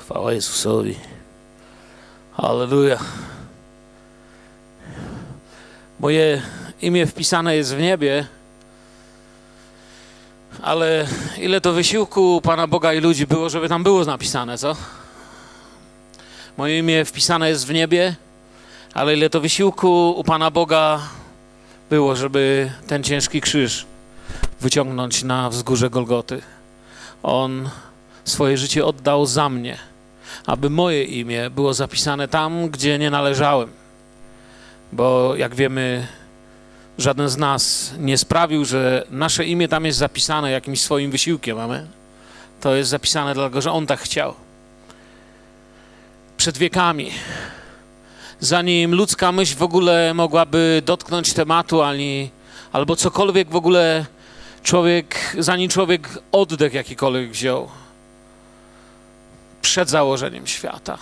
Chwała Jezusowi. Halleluja. Moje imię wpisane jest w niebie, ale ile to wysiłku Pana Boga i ludzi było, żeby tam było napisane, co? Moje imię wpisane jest w niebie, ale ile to wysiłku u Pana Boga było, żeby ten ciężki krzyż wyciągnąć na wzgórze Golgoty. On swoje życie oddał za mnie, aby moje imię było zapisane tam, gdzie nie należałem. Bo jak wiemy, żaden z nas nie sprawił, że nasze imię tam jest zapisane jakimś swoim wysiłkiem, mamy. To jest zapisane dlatego, że On tak chciał. Przed wiekami, zanim ludzka myśl w ogóle mogłaby dotknąć tematu, ani, albo cokolwiek w ogóle człowiek, zanim człowiek oddech jakikolwiek wziął, przed założeniem świata,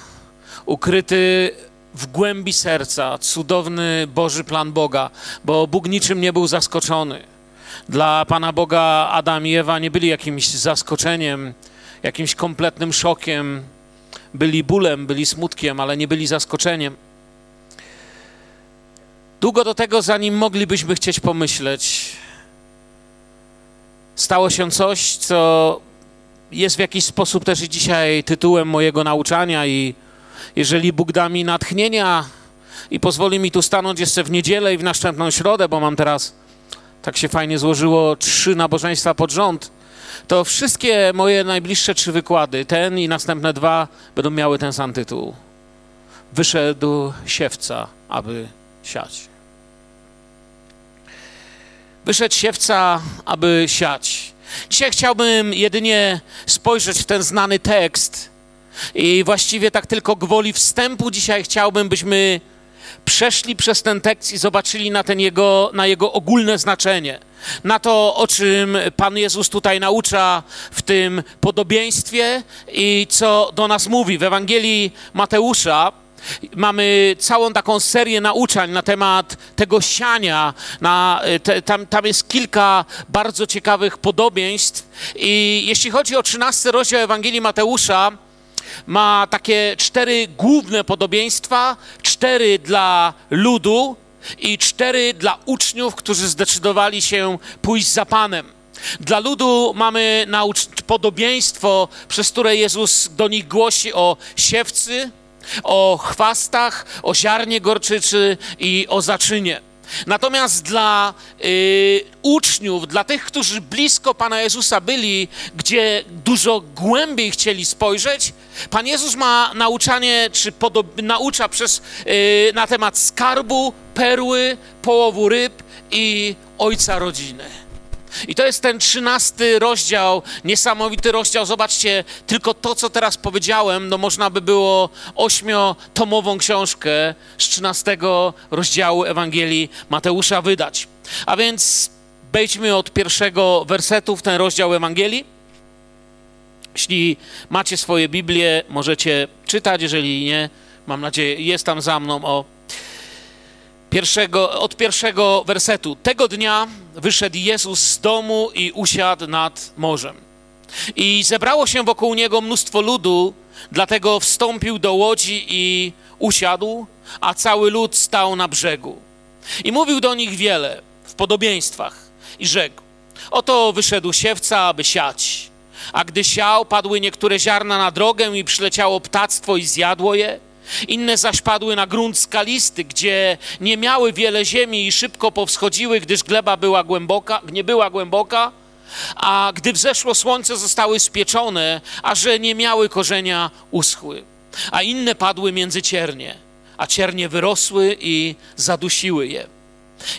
ukryty w głębi serca cudowny Boży plan Boga, bo Bóg niczym nie był zaskoczony. Dla Pana Boga Adam i Ewa nie byli jakimś zaskoczeniem, jakimś kompletnym szokiem, byli bólem, byli smutkiem, ale nie byli zaskoczeniem. Długo do tego, zanim moglibyśmy chcieć pomyśleć, stało się coś, co jest w jakiś sposób też i dzisiaj tytułem mojego nauczania i jeżeli Bóg da mi natchnienia i pozwoli mi tu stanąć jeszcze w niedzielę i w następną środę, bo mam teraz, tak się fajnie złożyło, trzy nabożeństwa pod rząd, to wszystkie moje najbliższe trzy wykłady, ten i następne dwa, będą miały ten sam tytuł. Wyszedł siewca, aby siać. Wyszedł siewca, aby siać. Dzisiaj chciałbym jedynie spojrzeć w ten znany tekst i właściwie tak tylko gwoli wstępu dzisiaj chciałbym, byśmy przeszli przez ten tekst i zobaczyli na, ten jego, na jego ogólne znaczenie. Na to, o czym Pan Jezus tutaj naucza w tym podobieństwie i co do nas mówi. W Ewangelii Mateusza Mamy całą taką serię nauczań na temat tego siania. Na, te, tam, tam jest kilka bardzo ciekawych podobieństw. I jeśli chodzi o 13 rozdział Ewangelii Mateusza, ma takie cztery główne podobieństwa: cztery dla ludu i cztery dla uczniów, którzy zdecydowali się pójść za Panem. Dla ludu mamy podobieństwo, przez które Jezus do nich głosi o siewcy, o chwastach, o ziarnie gorczyczy i o zaczynie. Natomiast dla y, uczniów, dla tych, którzy blisko Pana Jezusa byli, gdzie dużo głębiej chcieli spojrzeć, Pan Jezus ma nauczanie, czy podob, naucza przez, y, na temat skarbu, perły, połowu ryb i ojca rodziny. I to jest ten trzynasty rozdział, niesamowity rozdział. Zobaczcie, tylko to, co teraz powiedziałem, no można by było ośmiotomową książkę z trzynastego rozdziału Ewangelii Mateusza wydać. A więc wejdźmy od pierwszego wersetu w ten rozdział Ewangelii. Jeśli macie swoje Biblię, możecie czytać, jeżeli nie, mam nadzieję, jest tam za mną o pierwszego, od pierwszego wersetu. Tego dnia wyszedł Jezus z domu i usiadł nad morzem. I zebrało się wokół niego mnóstwo ludu, dlatego wstąpił do łodzi i usiadł, a cały lud stał na brzegu. I mówił do nich wiele w podobieństwach i rzekł: Oto wyszedł siewca, aby siać. A gdy siał, padły niektóre ziarna na drogę i przyleciało ptactwo i zjadło je. Inne zaś padły na grunt skalisty, gdzie nie miały wiele ziemi i szybko powschodziły, gdyż gleba była głęboka, nie była głęboka, a gdy wzeszło słońce, zostały spieczone, a że nie miały korzenia, uschły. A inne padły między ciernie, a ciernie wyrosły i zadusiły je.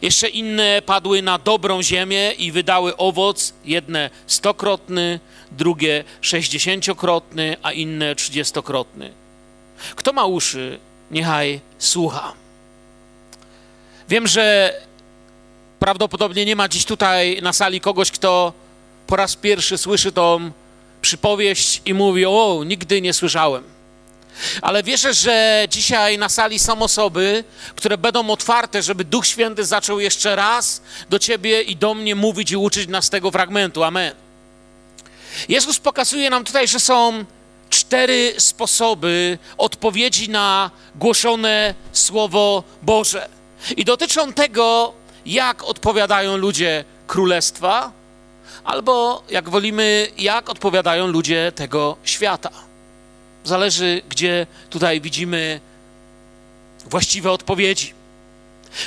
Jeszcze inne padły na dobrą ziemię i wydały owoc, jedne stokrotny, drugie sześćdziesięciokrotny, a inne trzydziestokrotny. Kto ma uszy, niechaj słucha. Wiem, że prawdopodobnie nie ma dziś tutaj na sali kogoś, kto po raz pierwszy słyszy tą przypowieść i mówi: O, nigdy nie słyszałem. Ale wierzę, że dzisiaj na sali są osoby, które będą otwarte, żeby Duch Święty zaczął jeszcze raz do ciebie i do mnie mówić i uczyć nas tego fragmentu. Amen. Jezus pokazuje nam tutaj, że są cztery sposoby odpowiedzi na głoszone Słowo Boże. I dotyczą tego, jak odpowiadają ludzie królestwa, albo jak wolimy, jak odpowiadają ludzie tego świata. Zależy, gdzie tutaj widzimy właściwe odpowiedzi.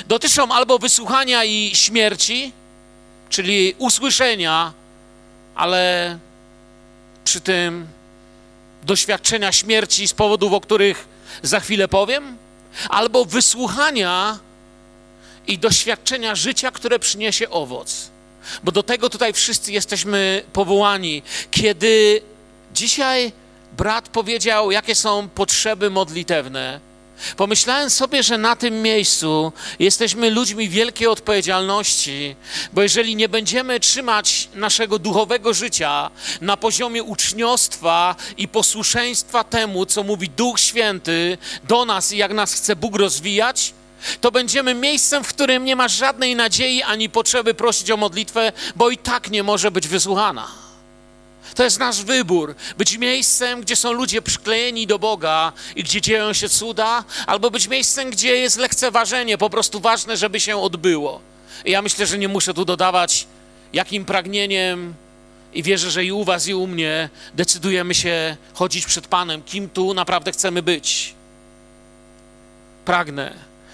Dotyczą albo wysłuchania i śmierci, czyli usłyszenia, ale przy tym doświadczenia śmierci z powodów, o których za chwilę powiem, albo wysłuchania i doświadczenia życia, które przyniesie owoc. Bo do tego tutaj wszyscy jesteśmy powołani. Kiedy dzisiaj brat powiedział, jakie są potrzeby modlitewne, Pomyślałem sobie, że na tym miejscu jesteśmy ludźmi wielkiej odpowiedzialności, bo jeżeli nie będziemy trzymać naszego duchowego życia na poziomie uczniostwa i posłuszeństwa temu, co mówi Duch Święty do nas i jak nas chce Bóg rozwijać, to będziemy miejscem, w którym nie ma żadnej nadziei ani potrzeby prosić o modlitwę, bo i tak nie może być wysłuchana. To jest nasz wybór. Być miejscem, gdzie są ludzie przyklejeni do Boga i gdzie dzieją się cuda, albo być miejscem, gdzie jest lekceważenie, po prostu ważne, żeby się odbyło. I ja myślę, że nie muszę tu dodawać, jakim pragnieniem i wierzę, że i u Was, i u mnie decydujemy się chodzić przed Panem, kim tu naprawdę chcemy być. Pragnę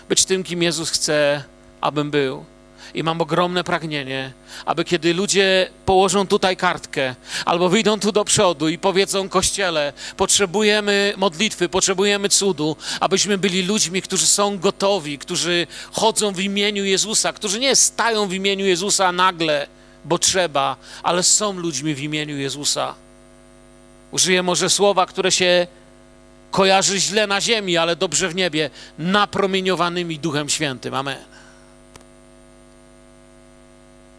być tym, kim Jezus chce, abym był. I mam ogromne pragnienie, aby kiedy ludzie położą tutaj kartkę, albo wyjdą tu do przodu i powiedzą Kościele, potrzebujemy modlitwy, potrzebujemy cudu, abyśmy byli ludźmi, którzy są gotowi, którzy chodzą w imieniu Jezusa, którzy nie stają w imieniu Jezusa nagle, bo trzeba, ale są ludźmi w imieniu Jezusa. Użyję może słowa, które się kojarzy źle na ziemi, ale dobrze w niebie, napromieniowanymi Duchem Świętym. Amen.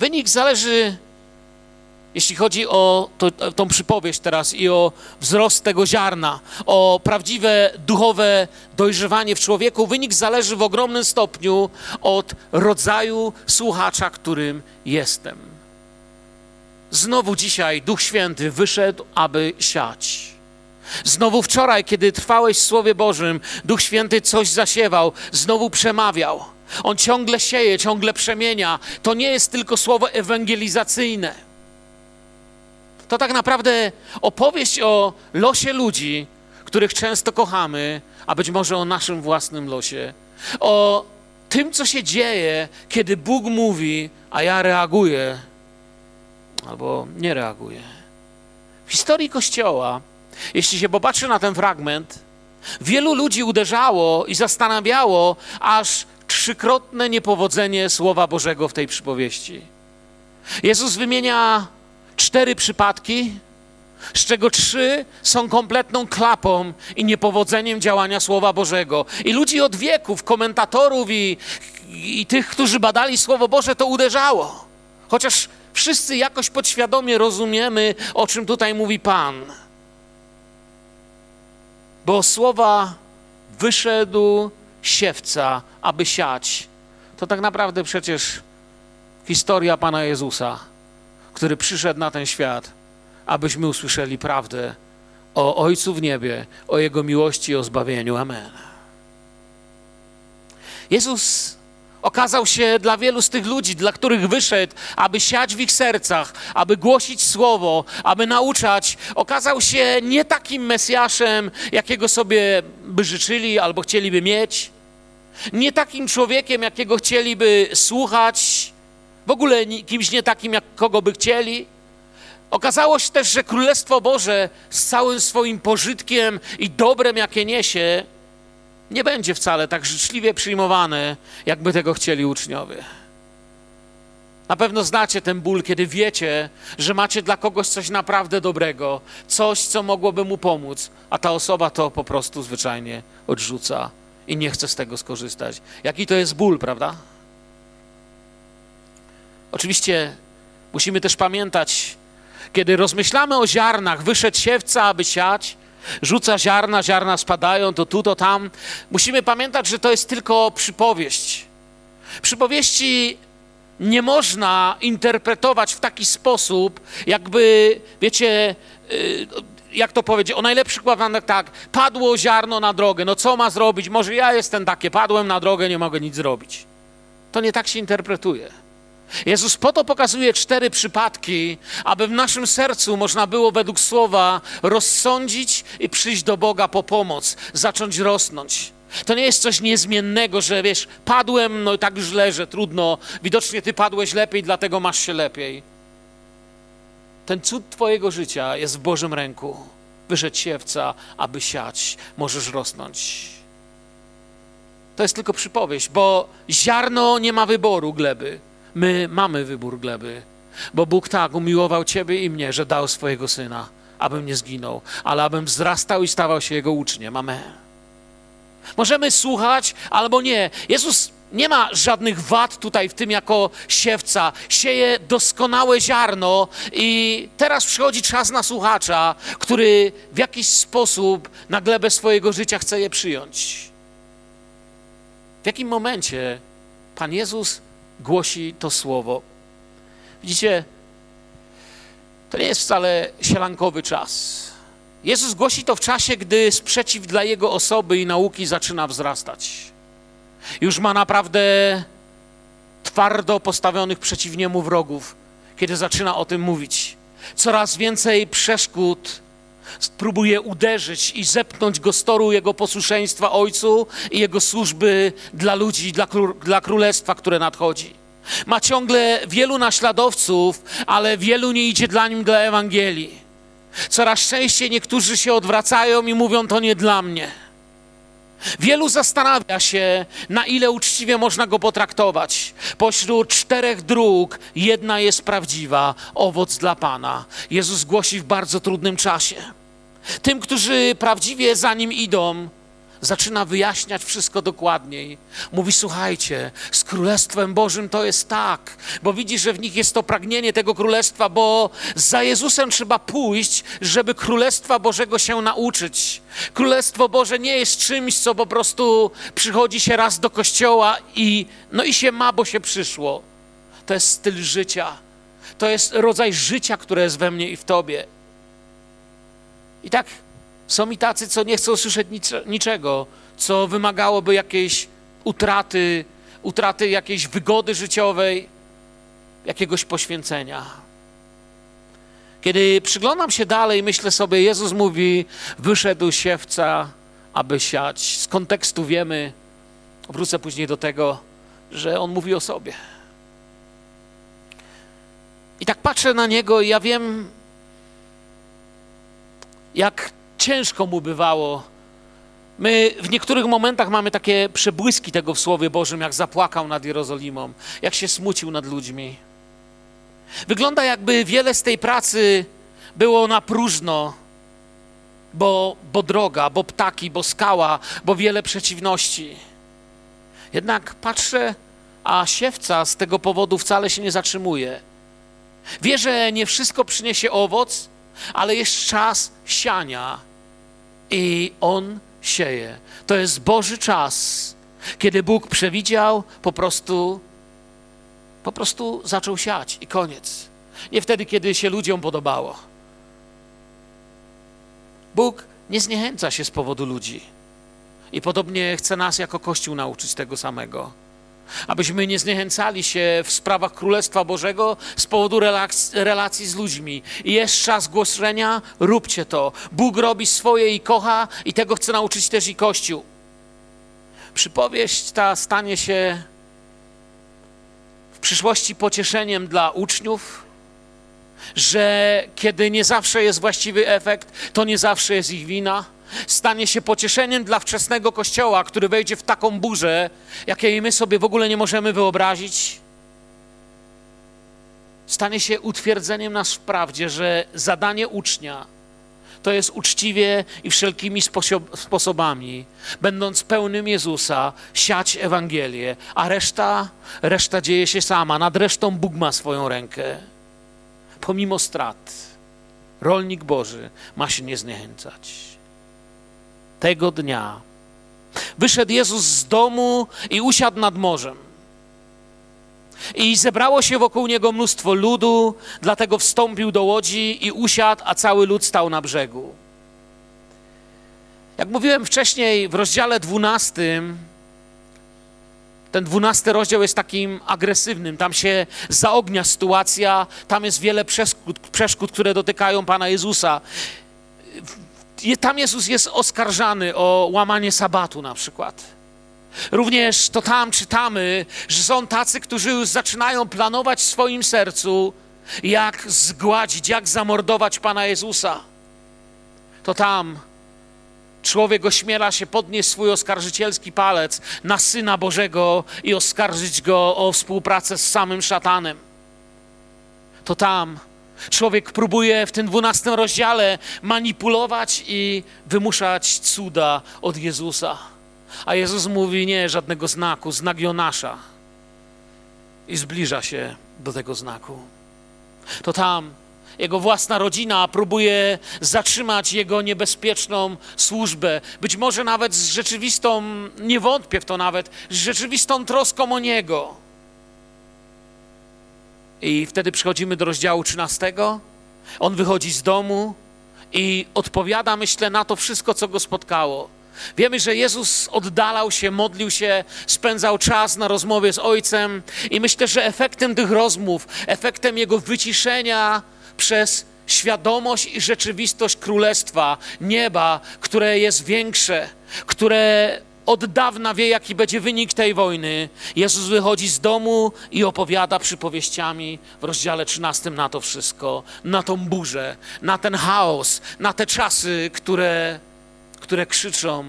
Wynik zależy, jeśli chodzi o to, tą przypowieść teraz i o wzrost tego ziarna, o prawdziwe duchowe dojrzewanie w człowieku, wynik zależy w ogromnym stopniu od rodzaju słuchacza, którym jestem. Znowu dzisiaj Duch Święty wyszedł, aby siać. Znowu wczoraj, kiedy trwałeś w Słowie Bożym, Duch Święty coś zasiewał, znowu przemawiał. On ciągle sieje, ciągle przemienia. To nie jest tylko słowo ewangelizacyjne. To tak naprawdę opowieść o losie ludzi, których często kochamy, a być może o naszym własnym losie. O tym, co się dzieje, kiedy Bóg mówi, a ja reaguję albo nie reaguję. W historii Kościoła, jeśli się popatrzy na ten fragment, wielu ludzi uderzało i zastanawiało, aż trzykrotne niepowodzenie Słowa Bożego w tej przypowieści. Jezus wymienia cztery przypadki, z czego trzy są kompletną klapą i niepowodzeniem działania Słowa Bożego. I ludzi od wieków, komentatorów i, i tych, którzy badali Słowo Boże, to uderzało. Chociaż wszyscy jakoś podświadomie rozumiemy, o czym tutaj mówi Pan. Bo słowa wyszedł siewca, aby siać. To tak naprawdę przecież historia Pana Jezusa, który przyszedł na ten świat, abyśmy usłyszeli prawdę o Ojcu w niebie, o Jego miłości i o zbawieniu. Amen. Jezus okazał się dla wielu z tych ludzi, dla których wyszedł, aby siać w ich sercach, aby głosić słowo, aby nauczać, okazał się nie takim Mesjaszem, jakiego sobie by życzyli albo chcieliby mieć, nie takim człowiekiem, jakiego chcieliby słuchać, w ogóle kimś nie takim, jak kogo by chcieli. Okazało się też, że Królestwo Boże z całym swoim pożytkiem i dobrem, jakie niesie, nie będzie wcale tak życzliwie przyjmowane, jakby tego chcieli uczniowie. Na pewno znacie ten ból, kiedy wiecie, że macie dla kogoś coś naprawdę dobrego, coś, co mogłoby mu pomóc, a ta osoba to po prostu zwyczajnie odrzuca i nie chce z tego skorzystać. Jaki to jest ból, prawda? Oczywiście musimy też pamiętać, kiedy rozmyślamy o ziarnach, wyszedł siewca, aby siać, rzuca ziarna, ziarna spadają, to tu, to tam. Musimy pamiętać, że to jest tylko przypowieść. Przypowieści nie można interpretować w taki sposób, jakby, wiecie, y, jak to powiedzieć, o najlepszy przykład tak, padło ziarno na drogę, no co ma zrobić? Może ja jestem takie, padłem na drogę, nie mogę nic zrobić. To nie tak się interpretuje. Jezus po to pokazuje cztery przypadki, aby w naszym sercu można było według słowa rozsądzić i przyjść do Boga po pomoc, zacząć rosnąć. To nie jest coś niezmiennego, że wiesz, padłem, no i tak już leżę, trudno. Widocznie ty padłeś lepiej, dlatego masz się lepiej. Ten cud twojego życia jest w Bożym ręku. Wyszedł siewca, aby siać, możesz rosnąć. To jest tylko przypowieść, bo ziarno nie ma wyboru gleby. My mamy wybór gleby, bo Bóg tak umiłował Ciebie i mnie, że dał swojego Syna, abym nie zginął, ale abym wzrastał i stawał się Jego uczniem. Amen. Możemy słuchać albo nie. Jezus nie ma żadnych wad tutaj w tym jako siewca. Sieje doskonałe ziarno i teraz przychodzi czas na słuchacza, który w jakiś sposób na glebę swojego życia chce je przyjąć. W jakim momencie Pan Jezus głosi to słowo? Widzicie, to nie jest wcale sielankowy czas. Jezus głosi to w czasie, gdy sprzeciw dla Jego osoby i nauki zaczyna wzrastać. Już ma naprawdę twardo postawionych przeciw Niemu wrogów, kiedy zaczyna o tym mówić. Coraz więcej przeszkód próbuje uderzyć i zepchnąć go z toru Jego posłuszeństwa Ojcu i Jego służby dla ludzi, dla, dla Królestwa, które nadchodzi. Ma ciągle wielu naśladowców, ale wielu nie idzie dla Nim dla Ewangelii. Coraz częściej niektórzy się odwracają i mówią: To nie dla mnie. Wielu zastanawia się, na ile uczciwie można go potraktować. Pośród czterech dróg jedna jest prawdziwa owoc dla Pana. Jezus głosi w bardzo trudnym czasie. Tym, którzy prawdziwie za nim idą, zaczyna wyjaśniać wszystko dokładniej. Mówi: Słuchajcie, z Królestwem Bożym to jest tak, bo widzi, że w nich jest to pragnienie tego Królestwa, bo za Jezusem trzeba pójść, żeby Królestwa Bożego się nauczyć. Królestwo Boże nie jest czymś, co po prostu przychodzi się raz do kościoła i no i się ma, bo się przyszło. To jest styl życia. To jest rodzaj życia, które jest we mnie i w tobie. I tak są i tacy, co nie chcą słyszeć nic, niczego, co wymagałoby jakiejś utraty, utraty jakiejś wygody życiowej, jakiegoś poświęcenia. Kiedy przyglądam się dalej, myślę sobie, Jezus mówi, wyszedł siewca, aby siać. Z kontekstu wiemy, wrócę później do tego, że On mówi o sobie. I tak patrzę na Niego i ja wiem, jak ciężko mu bywało. My w niektórych momentach mamy takie przebłyski tego w Słowie Bożym, jak zapłakał nad Jerozolimą, jak się smucił nad ludźmi. Wygląda jakby wiele z tej pracy było na próżno, bo, bo droga, bo ptaki, bo skała, bo wiele przeciwności. Jednak patrzę, a siewca z tego powodu wcale się nie zatrzymuje. Wie, że nie wszystko przyniesie owoc, ale jest czas siania i on sieje. To jest Boży czas, kiedy Bóg przewidział, po prostu, po prostu zaczął siać i koniec. Nie wtedy, kiedy się ludziom podobało. Bóg nie zniechęca się z powodu ludzi. I podobnie chce nas jako Kościół nauczyć tego samego abyśmy nie zniechęcali się w sprawach Królestwa Bożego z powodu relacji z ludźmi. I jest czas głoszenia, róbcie to. Bóg robi swoje i kocha, i tego chce nauczyć też i Kościół. Przypowieść ta stanie się w przyszłości pocieszeniem dla uczniów, że kiedy nie zawsze jest właściwy efekt, to nie zawsze jest ich wina stanie się pocieszeniem dla wczesnego kościoła, który wejdzie w taką burzę, jakiej my sobie w ogóle nie możemy wyobrazić. Stanie się utwierdzeniem nas w prawdzie, że zadanie ucznia to jest uczciwie i wszelkimi sposobami, będąc pełnym Jezusa, siać Ewangelię, a reszta, reszta dzieje się sama. Nad resztą Bóg ma swoją rękę. Pomimo strat, rolnik Boży ma się nie zniechęcać tego dnia wyszedł Jezus z domu i usiadł nad morzem. I zebrało się wokół niego mnóstwo ludu, dlatego wstąpił do łodzi i usiadł, a cały lud stał na brzegu. Jak mówiłem wcześniej, w rozdziale 12, ten 12 rozdział jest takim agresywnym. Tam się zaognia sytuacja, tam jest wiele przeszkód, przeszkód które dotykają Pana Jezusa. Tam Jezus jest oskarżany o łamanie sabatu na przykład. Również to tam czytamy, że są tacy, którzy już zaczynają planować w swoim sercu, jak zgładzić, jak zamordować Pana Jezusa. To tam człowiek ośmiela się podnieść swój oskarżycielski palec na Syna Bożego i oskarżyć go o współpracę z samym szatanem. To tam człowiek próbuje w tym dwunastym rozdziale manipulować i wymuszać cuda od Jezusa. A Jezus mówi: Nie, żadnego znaku, znak Jonasza. I zbliża się do tego znaku. To tam jego własna rodzina próbuje zatrzymać jego niebezpieczną służbę. Być może nawet z rzeczywistą, nie wątpię w to nawet, z rzeczywistą troską o niego. I wtedy przechodzimy do rozdziału 13. On wychodzi z domu i odpowiada, myślę, na to wszystko, co go spotkało. Wiemy, że Jezus oddalał się, modlił się, spędzał czas na rozmowie z Ojcem, i myślę, że efektem tych rozmów, efektem jego wyciszenia przez świadomość i rzeczywistość królestwa, nieba, które jest większe, które od dawna wie, jaki będzie wynik tej wojny. Jezus wychodzi z domu i opowiada przypowieściami w rozdziale 13 na to wszystko, na tą burzę, na ten chaos, na te czasy, które które krzyczą,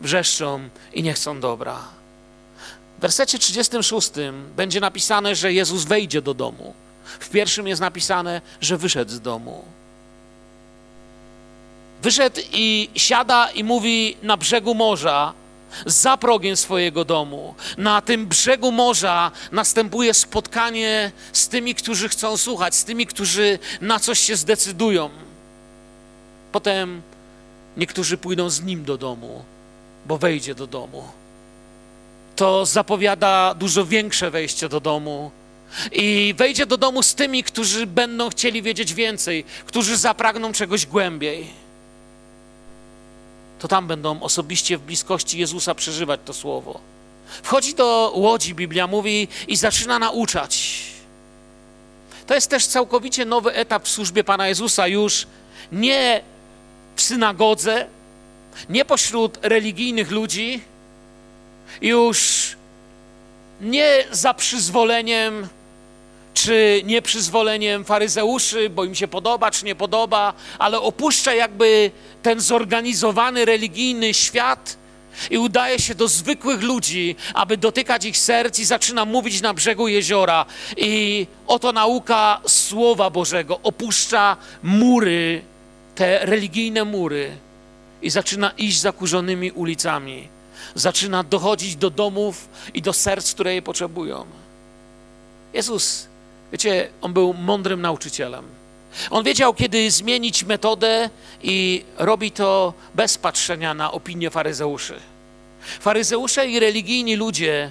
wrzeszczą i nie chcą dobra. W wersecie 36 będzie napisane, że Jezus wejdzie do domu. W pierwszym jest napisane, że wyszedł z domu. Wyszedł i siada i mówi na brzegu morza, za progiem swojego domu. Na tym brzegu morza następuje spotkanie z tymi, którzy chcą słuchać, z tymi, którzy na coś się zdecydują. Potem Niektórzy pójdą z nim do domu, bo wejdzie do domu. To zapowiada dużo większe wejście do domu. I wejdzie do domu z tymi, którzy będą chcieli wiedzieć więcej, którzy zapragną czegoś głębiej. To tam będą osobiście w bliskości Jezusa przeżywać to słowo. Wchodzi do łodzi, Biblia mówi, i zaczyna nauczać. To jest też całkowicie nowy etap w służbie Pana Jezusa. Już nie w synagodze, nie pośród religijnych ludzi, już nie za przyzwoleniem czy nieprzyzwoleniem faryzeuszy, bo im się podoba czy nie podoba, ale opuszcza jakby ten zorganizowany religijny świat i udaje się do zwykłych ludzi, aby dotykać ich serc i zaczyna mówić na brzegu jeziora. I oto nauka Słowa Bożego opuszcza mury te religijne mury i zaczyna iść zakurzonymi ulicami. Zaczyna dochodzić do domów i do serc, które je potrzebują. Jezus, wiecie, on był mądrym nauczycielem. On wiedział, kiedy zmienić metodę i robi to bez patrzenia na opinię faryzeuszy. Faryzeusze i religijni ludzie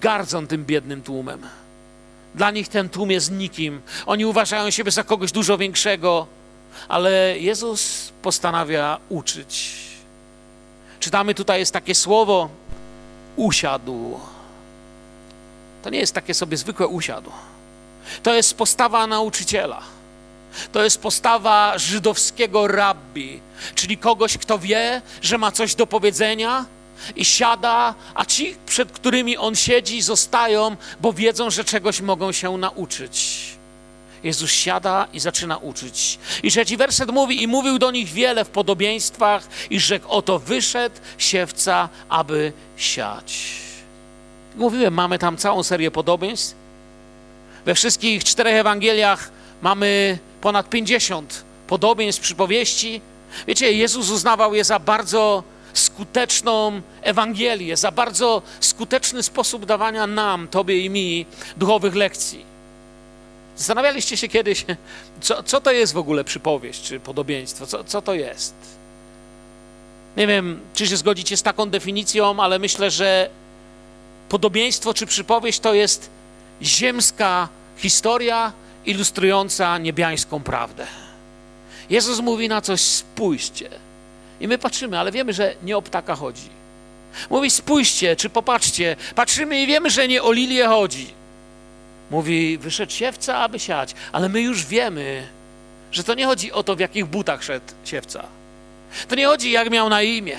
gardzą tym biednym tłumem. Dla nich ten tłum jest nikim. Oni uważają siebie za kogoś dużo większego ale Jezus postanawia uczyć. Czytamy tutaj jest takie słowo usiadł. To nie jest takie sobie zwykłe usiadł. To jest postawa nauczyciela. To jest postawa żydowskiego rabbi, czyli kogoś, kto wie, że ma coś do powiedzenia i siada, a ci, przed którymi on siedzi, zostają, bo wiedzą, że czegoś mogą się nauczyć. Jezus siada i zaczyna uczyć. I trzeci werset mówi, i mówił do nich wiele w podobieństwach, i rzekł, oto wyszedł siewca, aby siać. Mówiłem, mamy tam całą serię podobieństw. We wszystkich czterech Ewangeliach mamy ponad 50 podobieństw, przypowieści. Wiecie, Jezus uznawał je za bardzo skuteczną Ewangelię, za bardzo skuteczny sposób dawania nam, Tobie i mi, duchowych lekcji. Zastanawialiście się kiedyś, co, co to jest w ogóle przypowieść czy podobieństwo? Co, co to jest? Nie wiem, czy się zgodzicie z taką definicją, ale myślę, że podobieństwo czy przypowieść to jest ziemska historia ilustrująca niebiańską prawdę. Jezus mówi na coś: spójrzcie. I my patrzymy, ale wiemy, że nie o ptaka chodzi. Mówi, spójrzcie, czy popatrzcie. Patrzymy i wiemy, że nie o lilię chodzi. Mówi, wyszedł siewca, aby siać. Ale my już wiemy, że to nie chodzi o to, w jakich butach szedł siewca. To nie chodzi, jak miał na imię.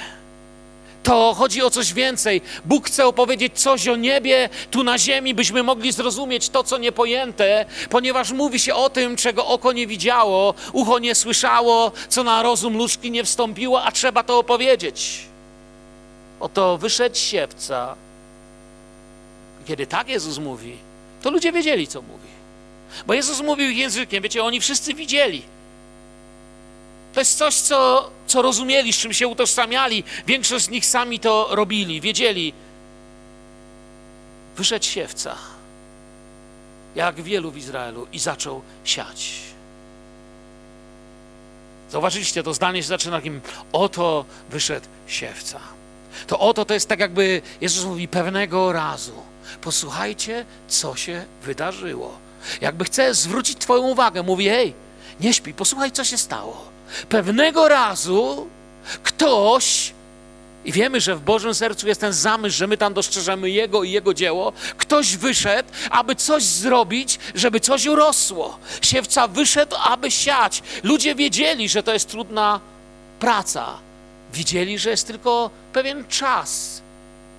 To chodzi o coś więcej. Bóg chce opowiedzieć coś o niebie tu na ziemi, byśmy mogli zrozumieć to, co niepojęte, ponieważ mówi się o tym, czego oko nie widziało, ucho nie słyszało, co na rozum ludzki nie wstąpiło, a trzeba to opowiedzieć. Oto wyszedł siewca. Kiedy tak Jezus mówi, to ludzie wiedzieli, co mówi. Bo Jezus mówił językiem, wiecie, oni wszyscy widzieli. To jest coś, co, co rozumieli, z czym się utożsamiali. Większość z nich sami to robili, wiedzieli. Wyszedł siewca, jak wielu w Izraelu, i zaczął siać. Zauważyliście, to zdanie się zaczyna takim oto wyszedł siewca. To oto to jest tak jakby Jezus mówi pewnego razu. Posłuchajcie, co się wydarzyło. Jakby chce zwrócić Twoją uwagę, mówi: hej, nie śpi, posłuchaj, co się stało. Pewnego razu ktoś, i wiemy, że w Bożym sercu jest ten zamysł, że my tam dostrzeżemy Jego i Jego dzieło, ktoś wyszedł, aby coś zrobić, żeby coś urosło. Siewca wyszedł, aby siać. Ludzie wiedzieli, że to jest trudna praca. Widzieli, że jest tylko pewien czas,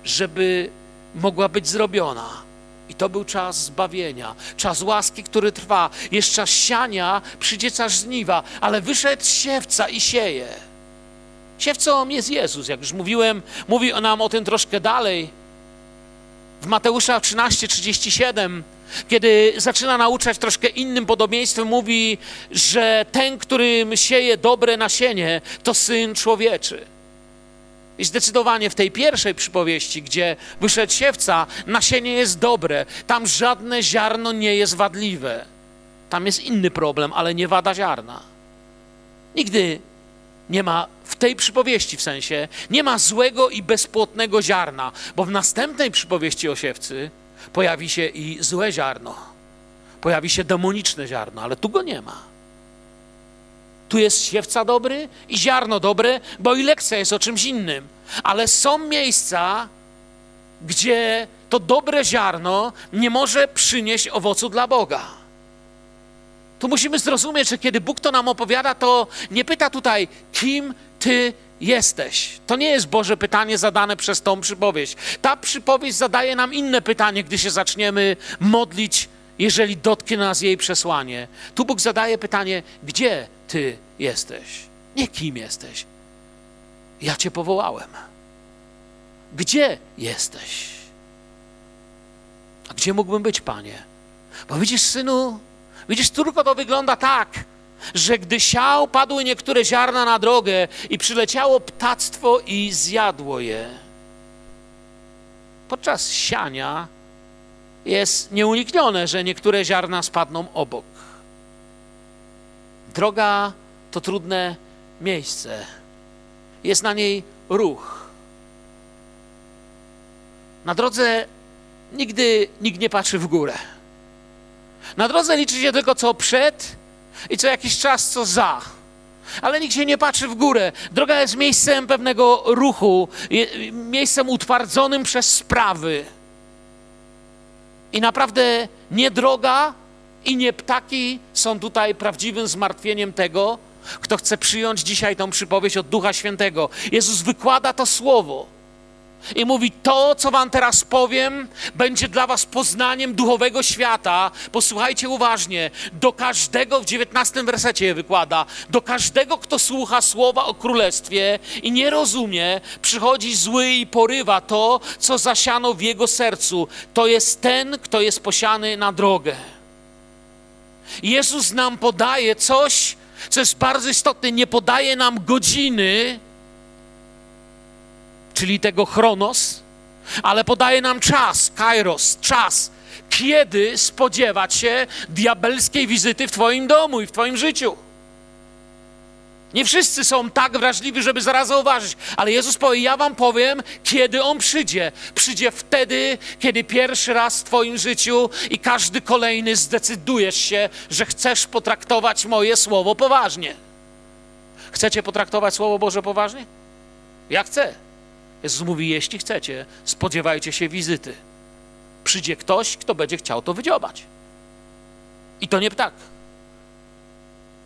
żeby mogła być zrobiona. I to był czas zbawienia, czas łaski, który trwa. Jest czas siania, przyjdzie czas żniwa, ale wyszedł siewca i sieje. Siewcą jest Jezus, jak już mówiłem, mówi nam o tym troszkę dalej. W Mateusza 13:37, kiedy zaczyna nauczać troszkę innym podobieństwem, mówi, że ten, którym sieje dobre nasienie, to syn człowieczy. I zdecydowanie w tej pierwszej przypowieści, gdzie wyszedł siewca, nasienie jest dobre. Tam żadne ziarno nie jest wadliwe. Tam jest inny problem, ale nie wada ziarna. Nigdy nie ma w tej przypowieści w sensie, nie ma złego i bezpłotnego ziarna, bo w następnej przypowieści o siewcy pojawi się i złe ziarno. Pojawi się demoniczne ziarno, ale tu go nie ma. Tu jest siewca dobry i ziarno dobre, bo i lekcja jest o czymś innym. Ale są miejsca, gdzie to dobre ziarno nie może przynieść owocu dla Boga. Tu musimy zrozumieć, że kiedy Bóg to nam opowiada, to nie pyta tutaj, kim ty jesteś. To nie jest Boże pytanie zadane przez tą przypowieść. Ta przypowieść zadaje nam inne pytanie, gdy się zaczniemy modlić, jeżeli dotknie nas jej przesłanie. Tu Bóg zadaje pytanie, gdzie ty jesteś? Nie kim jesteś. Ja cię powołałem. Gdzie jesteś? A gdzie mógłbym być, panie? Bo widzisz, synu, widzisz, tylko to wygląda tak, że gdy siał, padły niektóre ziarna na drogę i przyleciało ptactwo i zjadło je. Podczas siania jest nieuniknione, że niektóre ziarna spadną obok. Droga to trudne miejsce. Jest na niej ruch. Na drodze nigdy nikt nie patrzy w górę. Na drodze liczy się tylko co przed i co jakiś czas co za. Ale nikt się nie patrzy w górę. Droga jest miejscem pewnego ruchu, miejscem utwardzonym przez sprawy. I naprawdę nie droga i nie ptaki są tutaj prawdziwym zmartwieniem tego, kto chce przyjąć dzisiaj tą przypowieść od Ducha Świętego. Jezus wykłada to słowo i mówi: To, co Wam teraz powiem, będzie dla Was poznaniem duchowego świata. Posłuchajcie uważnie. Do każdego, w dziewiętnastym wersecie je wykłada, do każdego, kto słucha słowa o królestwie i nie rozumie, przychodzi zły i porywa to, co zasiano w jego sercu. To jest ten, kto jest posiany na drogę. Jezus nam podaje coś, co jest bardzo istotne, nie podaje nam godziny, czyli tego chronos, ale podaje nam czas, kairos, czas, kiedy spodziewać się diabelskiej wizyty w Twoim domu i w Twoim życiu. Nie wszyscy są tak wrażliwi, żeby zaraz zauważyć, ale Jezus powie: Ja Wam powiem, kiedy On przyjdzie. Przyjdzie wtedy, kiedy pierwszy raz w Twoim życiu i każdy kolejny zdecydujesz się, że chcesz potraktować moje słowo poważnie. Chcecie potraktować Słowo Boże poważnie? Ja chcę. Jezus mówi, jeśli chcecie, spodziewajcie się wizyty. Przyjdzie ktoś, kto będzie chciał to wydziobać. I to nie ptak.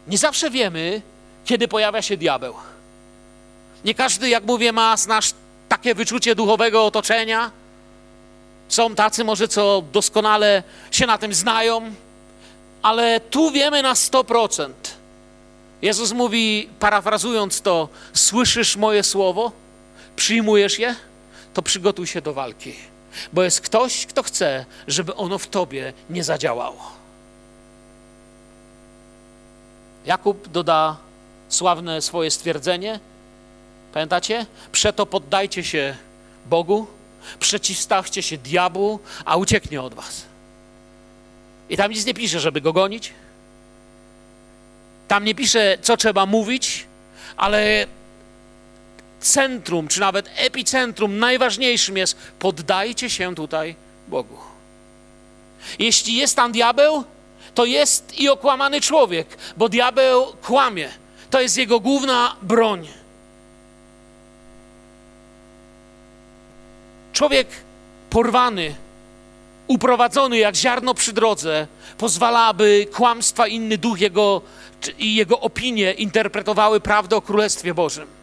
Nie zawsze wiemy, kiedy pojawia się diabeł. Nie każdy, jak mówię, ma nasz takie wyczucie duchowego otoczenia. Są tacy może, co doskonale się na tym znają, ale tu wiemy na 100%. Jezus mówi, parafrazując to, słyszysz moje słowo, przyjmujesz je, to przygotuj się do walki, bo jest ktoś, kto chce, żeby ono w tobie nie zadziałało. Jakub doda sławne swoje stwierdzenie. Pamiętacie? Przeto poddajcie się Bogu, przeciwstawcie się diabłu, a ucieknie od was. I tam nic nie pisze, żeby go gonić. Tam nie pisze, co trzeba mówić, ale centrum, czy nawet epicentrum, najważniejszym jest poddajcie się tutaj Bogu. Jeśli jest tam diabeł, to jest i okłamany człowiek, bo diabeł kłamie. To jest jego główna broń. Człowiek porwany, uprowadzony jak ziarno przy drodze, pozwala, aby kłamstwa inny duch jego i jego opinie interpretowały prawdę o Królestwie Bożym.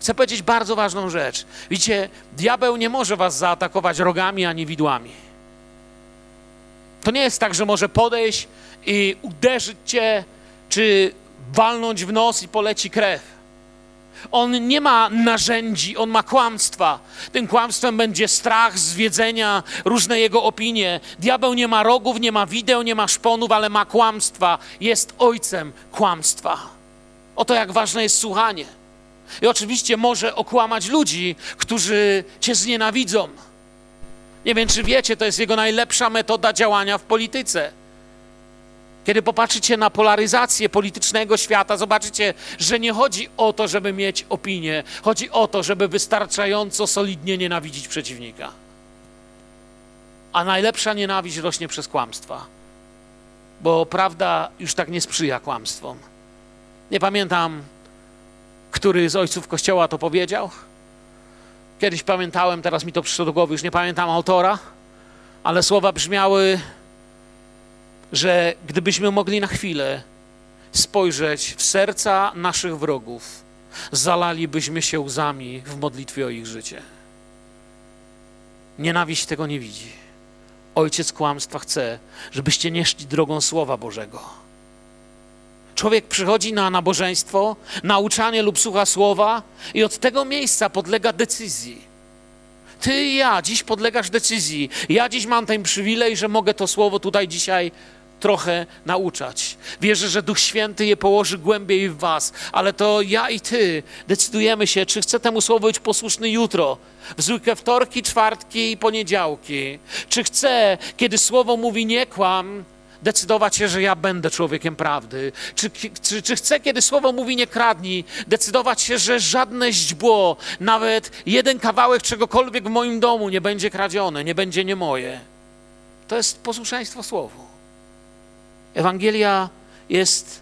Chcę powiedzieć bardzo ważną rzecz. Widzicie, diabeł nie może was zaatakować rogami ani widłami. To nie jest tak, że może podejść i uderzyć cię, czy walnąć w nos i poleci krew. On nie ma narzędzi, on ma kłamstwa. Tym kłamstwem będzie strach, zwiedzenia, różne jego opinie. Diabeł nie ma rogów, nie ma wideł, nie ma szponów, ale ma kłamstwa. Jest ojcem kłamstwa. Oto jak ważne jest słuchanie. I oczywiście może okłamać ludzi, którzy cię znienawidzą. Nie wiem, czy wiecie, to jest jego najlepsza metoda działania w polityce. Kiedy popatrzycie na polaryzację politycznego świata, zobaczycie, że nie chodzi o to, żeby mieć opinię, chodzi o to, żeby wystarczająco solidnie nienawidzić przeciwnika. A najlepsza nienawiść rośnie przez kłamstwa, bo prawda już tak nie sprzyja kłamstwom. Nie pamiętam, który z ojców Kościoła to powiedział. Kiedyś pamiętałem, teraz mi to przyszło do głowy, już nie pamiętam autora, ale słowa brzmiały, że gdybyśmy mogli na chwilę spojrzeć w serca naszych wrogów, zalalibyśmy się łzami w modlitwie o ich życie. Nienawiść tego nie widzi. Ojciec kłamstwa chce, żebyście nie szli drogą Słowa Bożego. Człowiek przychodzi na nabożeństwo, nauczanie lub słucha słowa i od tego miejsca podlega decyzji. Ty i ja dziś podlegasz decyzji. Ja dziś mam ten przywilej, że mogę to słowo tutaj dzisiaj trochę nauczać. Wierzę, że Duch Święty je położy głębiej w Was, ale to ja i Ty decydujemy się, czy chcę temu słowu być posłuszny jutro, w zwykłe wtorki, czwartki i poniedziałki. Czy chcę, kiedy słowo mówi nie kłam, decydować się, że ja będę człowiekiem prawdy? Czy, czy, czy chcę, kiedy słowo mówi nie kradnij, decydować się, że żadne źdźbło, nawet jeden kawałek czegokolwiek w moim domu nie będzie kradzione, nie będzie nie moje? To jest posłuszeństwo słowu. Ewangelia jest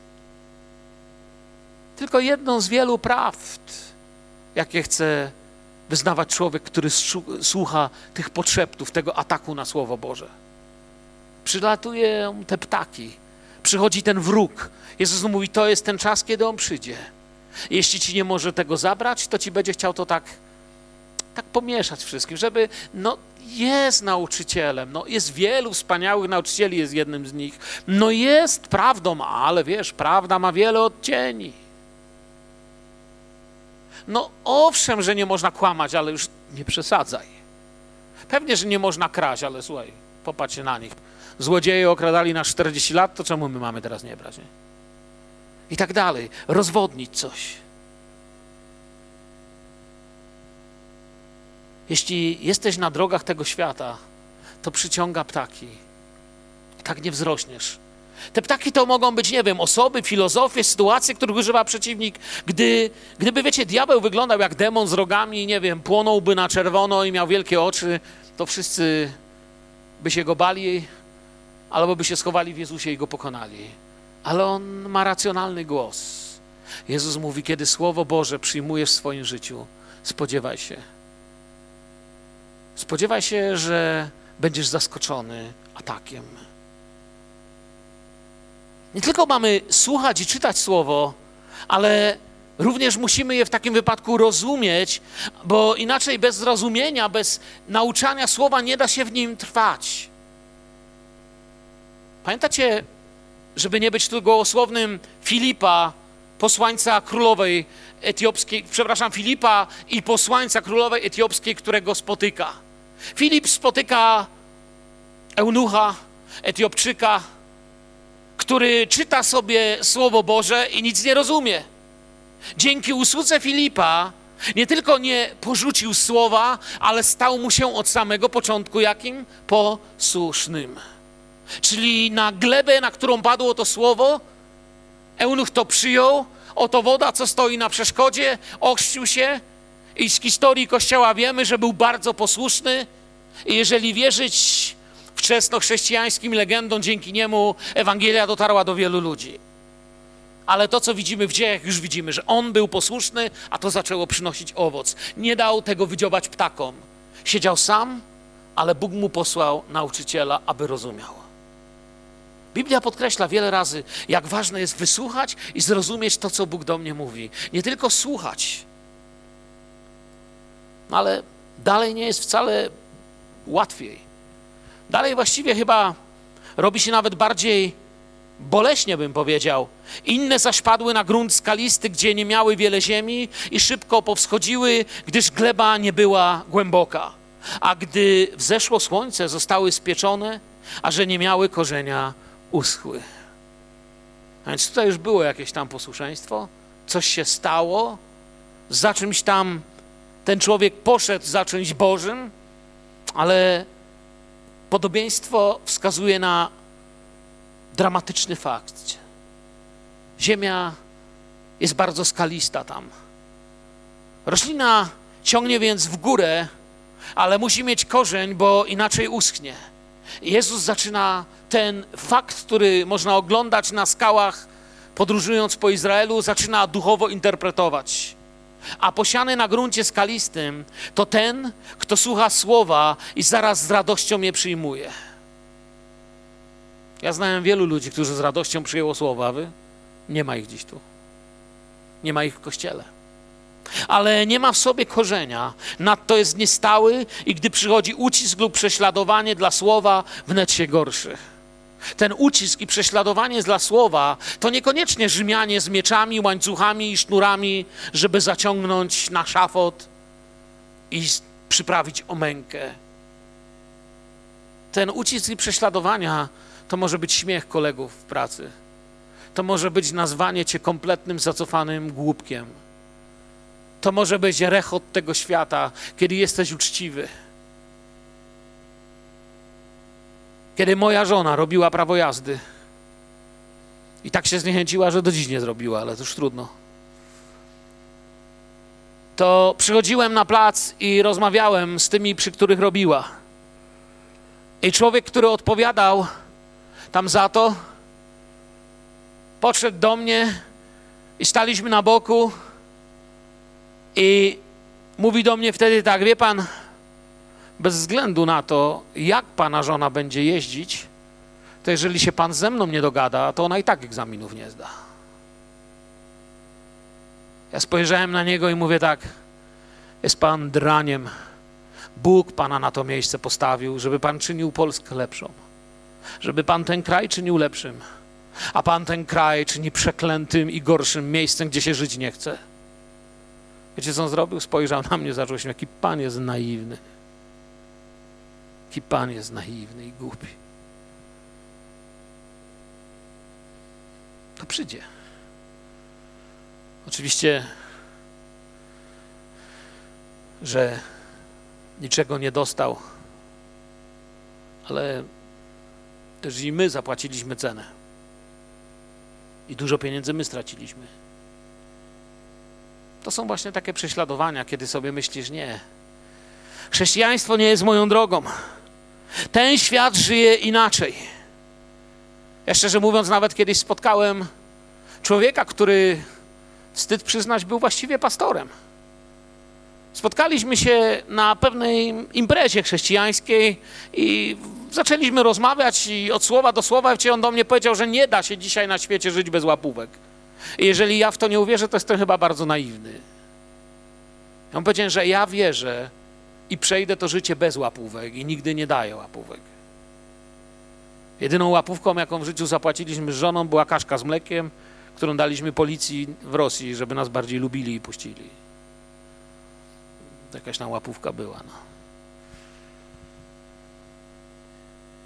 tylko jedną z wielu prawd, jakie chce wyznawać człowiek, który słucha tych potrzebów, tego ataku na Słowo Boże. Przylatują te ptaki, przychodzi ten wróg. Jezus mówi, to jest ten czas, kiedy on przyjdzie. Jeśli ci nie może tego zabrać, to ci będzie chciał to tak, tak pomieszać wszystkim, żeby no, jest nauczycielem, no jest wielu wspaniałych nauczycieli, jest jednym z nich. No jest prawdą, ale wiesz, prawda ma wiele odcieni. No owszem, że nie można kłamać, ale już nie przesadzaj. Pewnie, że nie można kraść, ale słuchaj, popatrz na nich. Złodzieje okradali nas 40 lat, to czemu my mamy teraz nie brać? Nie? I tak dalej. Rozwodnić coś. Jeśli jesteś na drogach tego świata, to przyciąga ptaki. Tak nie wzrośniesz. Te ptaki to mogą być, nie wiem, osoby, filozofie, sytuacje, których używa przeciwnik. Gdy, gdyby, wiecie, diabeł wyglądał jak demon z rogami, nie wiem, płonąłby na czerwono i miał wielkie oczy, to wszyscy by się go bali, albo by się schowali w Jezusie i go pokonali. Ale on ma racjonalny głos. Jezus mówi, kiedy Słowo Boże przyjmujesz w swoim życiu, spodziewaj się. Spodziewaj się, że będziesz zaskoczony atakiem. Nie tylko mamy słuchać i czytać Słowo, ale również musimy je w takim wypadku rozumieć, bo inaczej bez zrozumienia, bez nauczania Słowa nie da się w nim trwać. Pamiętacie, żeby nie być tu gołosłownym, Filipa, posłańca królowej etiopskiej, przepraszam, Filipa i posłańca królowej etiopskiej, którego spotyka. Filip spotyka eunucha, Etiopczyka, który czyta sobie Słowo Boże i nic nie rozumie. Dzięki usłudze Filipa nie tylko nie porzucił słowa, ale stał mu się od samego początku jakim? Posłusznym. Czyli na glebę, na którą padło to słowo, eunuch to przyjął, oto woda, co stoi na przeszkodzie, ochrzcił się i z historii Kościoła wiemy, że był bardzo posłuszny i jeżeli wierzyć wczesnochrześcijańskim legendom, dzięki niemu Ewangelia dotarła do wielu ludzi. Ale to, co widzimy w dziejach, już widzimy, że on był posłuszny, a to zaczęło przynosić owoc. Nie dał tego wydziobać ptakom. Siedział sam, ale Bóg mu posłał nauczyciela, aby rozumiał. Biblia podkreśla wiele razy, jak ważne jest wysłuchać i zrozumieć to, co Bóg do mnie mówi. Nie tylko słuchać, ale dalej nie jest wcale łatwiej. Dalej właściwie chyba robi się nawet bardziej boleśnie, bym powiedział. Inne zaś padły na grunt skalisty, gdzie nie miały wiele ziemi i szybko powschodziły, gdyż gleba nie była głęboka. A gdy wzeszło słońce, zostały spieczone, a że nie miały korzenia, uschły. A więc tutaj już było jakieś tam posłuszeństwo, coś się stało, za czymś tam ten człowiek poszedł za czymś Bożym, ale podobieństwo wskazuje na dramatyczny fakt. Ziemia jest bardzo skalista tam. Roślina ciągnie więc w górę, ale musi mieć korzeń, bo inaczej uschnie. Jezus zaczyna ten fakt, który można oglądać na skałach, podróżując po Izraelu, zaczyna duchowo interpretować. A posiany na gruncie skalistym to ten, kto słucha słowa i zaraz z radością je przyjmuje. Ja znałem wielu ludzi, którzy z radością przyjęło słowa, wy? Nie ma ich dziś tu. Nie ma ich w kościele. Ale nie ma w sobie korzenia, nadto jest niestały i gdy przychodzi ucisk lub prześladowanie dla słowa, wnet się gorszy. Ten ucisk i prześladowanie dla słowa to niekoniecznie Rzymianie z mieczami, łańcuchami i sznurami, żeby zaciągnąć na szafot i przyprawić o mękę. Ten ucisk i prześladowania to może być śmiech kolegów w pracy. To może być nazwanie cię kompletnym, zacofanym głupkiem. To może być rechot tego świata, kiedy jesteś uczciwy. Kiedy moja żona robiła prawo jazdy i tak się zniechęciła, że do dziś nie zrobiła, ale to już trudno. To przychodziłem na plac i rozmawiałem z tymi, przy których robiła. I człowiek, który odpowiadał tam za to, podszedł do mnie i staliśmy na boku i mówi do mnie wtedy tak, wie pan, bez względu na to, jak pana żona będzie jeździć, to jeżeli się pan ze mną nie dogada, to ona i tak egzaminów nie zda. Ja spojrzałem na niego i mówię tak, jest pan draniem. Bóg pana na to miejsce postawił, żeby pan czynił Polskę lepszą, żeby pan ten kraj czynił lepszym, a pan ten kraj czyni przeklętym i gorszym miejscem, gdzie się żyć nie chce. Wiecie, co on zrobił? Spojrzał na mnie, zaczął się, jaki pan jest naiwny. Jaki Pan jest naiwny i głupi. To przyjdzie. Oczywiście, że niczego nie dostał, ale też i my zapłaciliśmy cenę. I dużo pieniędzy my straciliśmy. To są właśnie takie prześladowania, kiedy sobie myślisz, nie, chrześcijaństwo nie jest moją drogą. Ten świat żyje inaczej. Ja szczerze mówiąc, nawet kiedyś spotkałem człowieka, który wstyd przyznać, był właściwie pastorem. Spotkaliśmy się na pewnej imprezie chrześcijańskiej i zaczęliśmy rozmawiać i od słowa do słowa i on do mnie powiedział, że nie da się dzisiaj na świecie żyć bez łapówek. I jeżeli ja w to nie uwierzę, to jestem chyba bardzo naiwny. Ja mu powiedziałem, że ja wierzę i przejdę to życie bez łapówek i nigdy nie daję łapówek. Jedyną łapówką, jaką w życiu zapłaciliśmy z żoną, była kaszka z mlekiem, którą daliśmy policji w Rosji, żeby nas bardziej lubili i puścili. Jakaś tam łapówka była. No.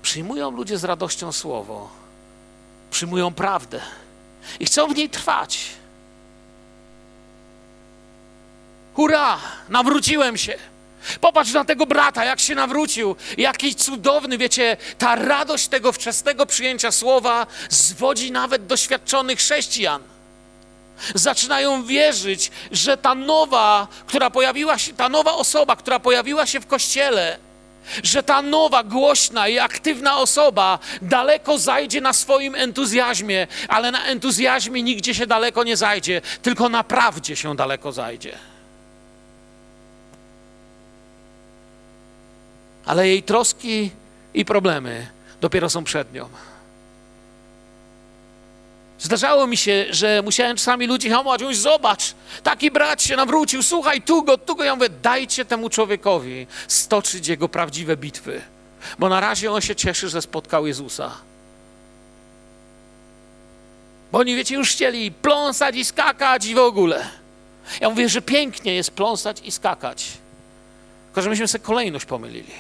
Przyjmują ludzie z radością słowo, przyjmują prawdę i chcą w niej trwać. Hurra! Nawróciłem się. Popatrz na tego brata, jak się nawrócił. Jaki cudowny, wiecie, ta radość tego wczesnego przyjęcia słowa zwodzi nawet doświadczonych chrześcijan. Zaczynają wierzyć, że ta nowa, która pojawiła się, ta nowa osoba, która pojawiła się w kościele, że ta nowa, głośna i aktywna osoba daleko zajdzie na swoim entuzjazmie, ale na entuzjazmie nigdzie się daleko nie zajdzie, tylko na prawdzie się daleko zajdzie. ale jej troski i problemy dopiero są przed nią. Zdarzało mi się, że musiałem czasami ludzi hamować, zobacz, taki brat się nawrócił, słuchaj, tu go, tu go. Ja mówię, dajcie temu człowiekowi stoczyć jego prawdziwe bitwy, bo na razie on się cieszy, że spotkał Jezusa. Bo oni, wiecie, już chcieli pląsać i skakać i w ogóle. Ja mówię, że pięknie jest pląsać i skakać, tylko że myśmy sobie kolejność pomylili.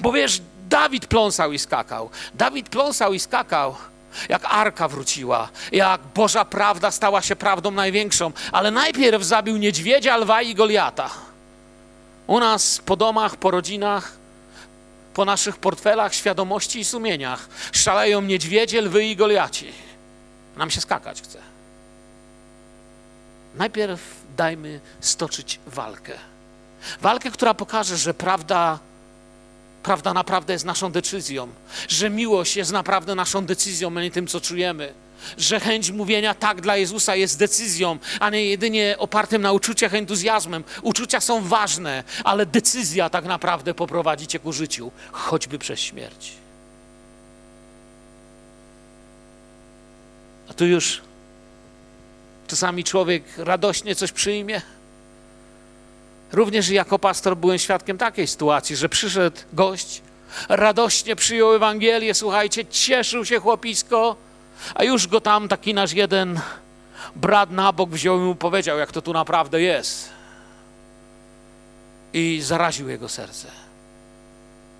Bo wiesz, Dawid pląsał i skakał. Dawid pląsał i skakał, jak arka wróciła, jak Boża prawda stała się prawdą największą. Ale najpierw zabił niedźwiedzia, lwa i Goliata. U nas po domach, po rodzinach, po naszych portfelach, świadomości i sumieniach szaleją niedźwiedzie, lwy i Goliaci. Nam się skakać chce. Najpierw dajmy stoczyć walkę. Walkę, która pokaże, że prawda Prawda naprawdę jest naszą decyzją, że miłość jest naprawdę naszą decyzją, a nie tym, co czujemy. Że chęć mówienia tak dla Jezusa jest decyzją, a nie jedynie opartym na uczuciach, entuzjazmem. Uczucia są ważne, ale decyzja tak naprawdę poprowadzi cię ku życiu, choćby przez śmierć. A tu już czasami człowiek radośnie coś przyjmie, Również jako pastor byłem świadkiem takiej sytuacji, że przyszedł gość, radośnie przyjął Ewangelię, słuchajcie, cieszył się chłopisko, a już go tam taki nasz jeden brat na bok wziął i mu powiedział, jak to tu naprawdę jest. I zaraził jego serce.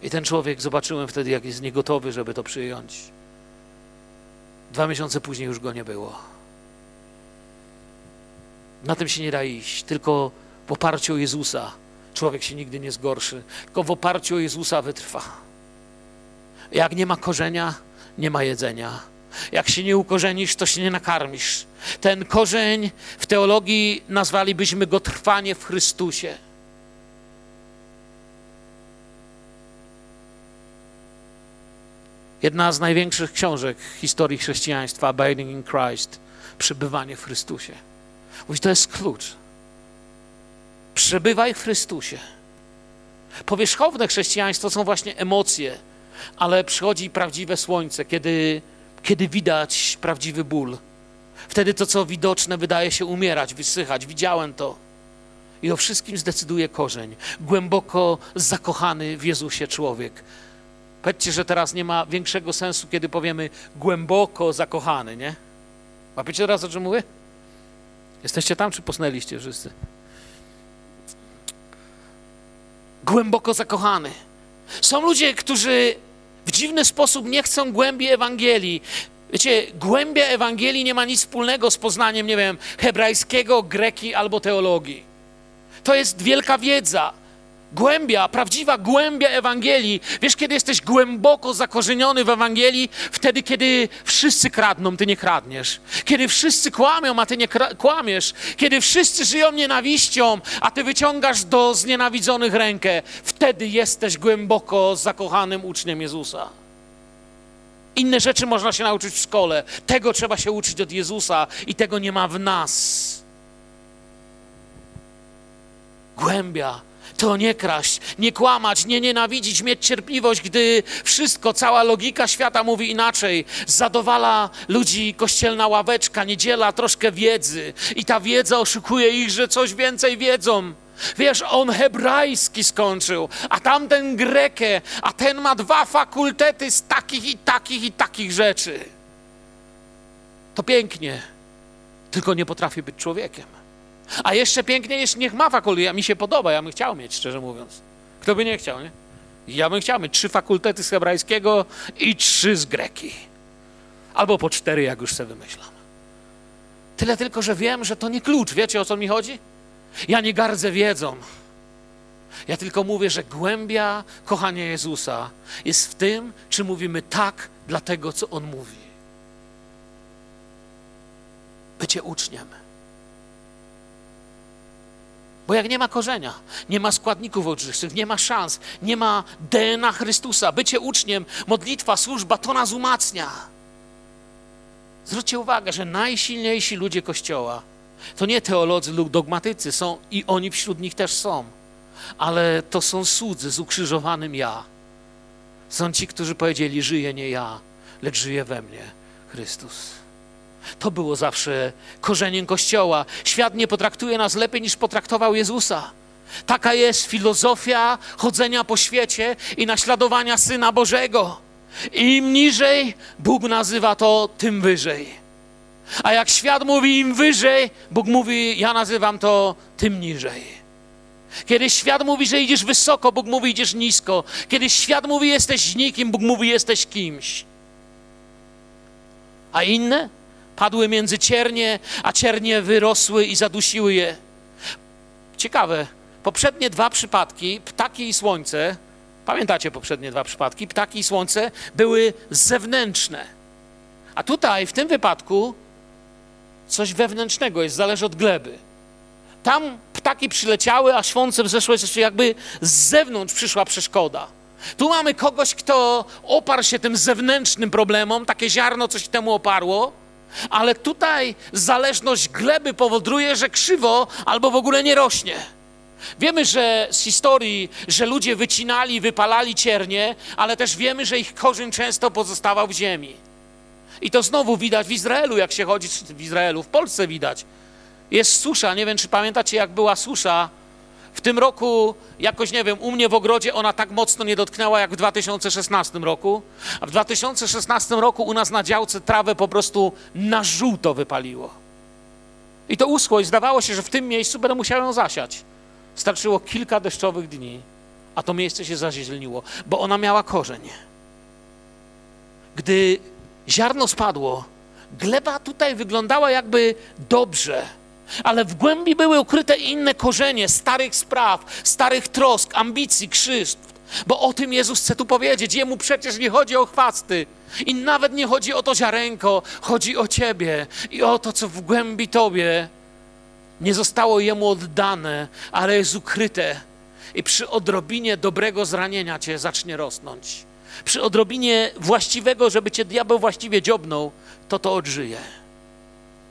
I ten człowiek zobaczyłem wtedy, jak jest niegotowy, żeby to przyjąć. Dwa miesiące później już go nie było. Na tym się nie da iść, tylko w oparciu o Jezusa człowiek się nigdy nie zgorszy, tylko w oparciu o Jezusa wytrwa. Jak nie ma korzenia, nie ma jedzenia. Jak się nie ukorzenisz, to się nie nakarmisz. Ten korzeń w teologii nazwalibyśmy go trwanie w Chrystusie. Jedna z największych książek historii chrześcijaństwa, Abiding in Christ, przybywanie w Chrystusie. Mówi, to jest klucz. Przebywaj w Chrystusie. Powierzchowne chrześcijaństwo są właśnie emocje, ale przychodzi prawdziwe słońce, kiedy, kiedy widać prawdziwy ból. Wtedy to, co widoczne, wydaje się umierać, wysychać. Widziałem to. I o wszystkim zdecyduje korzeń. Głęboko zakochany w Jezusie człowiek. Powiedzcie, że teraz nie ma większego sensu, kiedy powiemy głęboko zakochany, nie? Łapiecie teraz, o czym mówię? Jesteście tam, czy posnęliście wszyscy? Głęboko zakochany. Są ludzie, którzy w dziwny sposób nie chcą głębi Ewangelii. Wiecie, głębia Ewangelii nie ma nic wspólnego z poznaniem, nie wiem, hebrajskiego, greki albo teologii. To jest wielka wiedza głębia, prawdziwa głębia Ewangelii. Wiesz, kiedy jesteś głęboko zakorzeniony w Ewangelii? Wtedy, kiedy wszyscy kradną, ty nie kradniesz. Kiedy wszyscy kłamią, a ty nie kłamiesz. Kiedy wszyscy żyją nienawiścią, a ty wyciągasz do znienawidzonych rękę. Wtedy jesteś głęboko zakochanym uczniem Jezusa. Inne rzeczy można się nauczyć w szkole. Tego trzeba się uczyć od Jezusa i tego nie ma w nas. Głębia to nie kraść, nie kłamać, nie nienawidzić, mieć cierpliwość, gdy wszystko, cała logika świata mówi inaczej. Zadowala ludzi kościelna ławeczka, niedziela, troszkę wiedzy i ta wiedza oszukuje ich, że coś więcej wiedzą. Wiesz, on hebrajski skończył, a tamten grekę, a ten ma dwa fakultety z takich i takich i takich rzeczy. To pięknie, tylko nie potrafi być człowiekiem. A jeszcze piękniej jest, niech ma fakultet. Mi się podoba, ja bym chciał mieć, szczerze mówiąc. Kto by nie chciał, nie? Ja bym chciał mieć trzy fakultety z hebrajskiego i trzy z greki. Albo po cztery, jak już sobie wymyślam. Tyle tylko, że wiem, że to nie klucz. Wiecie, o co mi chodzi? Ja nie gardzę wiedzą. Ja tylko mówię, że głębia kochania Jezusa jest w tym, czy mówimy tak dla tego, co On mówi. Bycie uczniem. Bo jak nie ma korzenia, nie ma składników odżywczych, nie ma szans, nie ma DNA Chrystusa, bycie uczniem, modlitwa, służba, to nas umacnia. Zwróćcie uwagę, że najsilniejsi ludzie Kościoła to nie teolodzy lub dogmatycy są i oni wśród nich też są, ale to są słudzy z ukrzyżowanym ja. Są ci, którzy powiedzieli: Żyję nie ja, lecz żyje we mnie Chrystus. To było zawsze korzeniem Kościoła. Świat nie potraktuje nas lepiej niż potraktował Jezusa. Taka jest filozofia chodzenia po świecie i naśladowania Syna Bożego. Im niżej, Bóg nazywa to tym wyżej. A jak świat mówi im wyżej, Bóg mówi, ja nazywam to tym niżej. Kiedy świat mówi, że idziesz wysoko, Bóg mówi, idziesz nisko. Kiedy świat mówi, jesteś nikim, Bóg mówi, jesteś kimś. A inne? Padły między ciernie, a ciernie wyrosły i zadusiły je. Ciekawe, poprzednie dwa przypadki, ptaki i słońce, pamiętacie poprzednie dwa przypadki, ptaki i słońce były zewnętrzne. A tutaj, w tym wypadku, coś wewnętrznego jest, zależy od gleby. Tam ptaki przyleciały, a słońce wzeszło, jakby z zewnątrz przyszła przeszkoda. Tu mamy kogoś, kto oparł się tym zewnętrznym problemom, takie ziarno coś temu oparło, ale tutaj zależność gleby powoduje, że krzywo albo w ogóle nie rośnie. Wiemy, że z historii, że ludzie wycinali, wypalali ciernie, ale też wiemy, że ich korzeń często pozostawał w ziemi. I to znowu widać w Izraelu, jak się chodzi w Izraelu, w Polsce widać. Jest susza, nie wiem, czy pamiętacie, jak była susza w tym roku jakoś, nie wiem, u mnie w ogrodzie ona tak mocno nie dotknęła jak w 2016 roku. A w 2016 roku u nas na działce trawę po prostu na żółto wypaliło. I to uschło i zdawało się, że w tym miejscu będę musiał ją zasiać. Starczyło kilka deszczowych dni, a to miejsce się zazielniło, bo ona miała korzeń. Gdy ziarno spadło, gleba tutaj wyglądała jakby dobrze ale w głębi były ukryte inne korzenie starych spraw, starych trosk, ambicji, krzywd. Bo o tym Jezus chce tu powiedzieć. Jemu przecież nie chodzi o chwasty. I nawet nie chodzi o to ziarenko. Chodzi o Ciebie i o to, co w głębi Tobie nie zostało Jemu oddane, ale jest ukryte. I przy odrobinie dobrego zranienia Cię zacznie rosnąć. Przy odrobinie właściwego, żeby Cię diabeł właściwie dziobnął, to to odżyje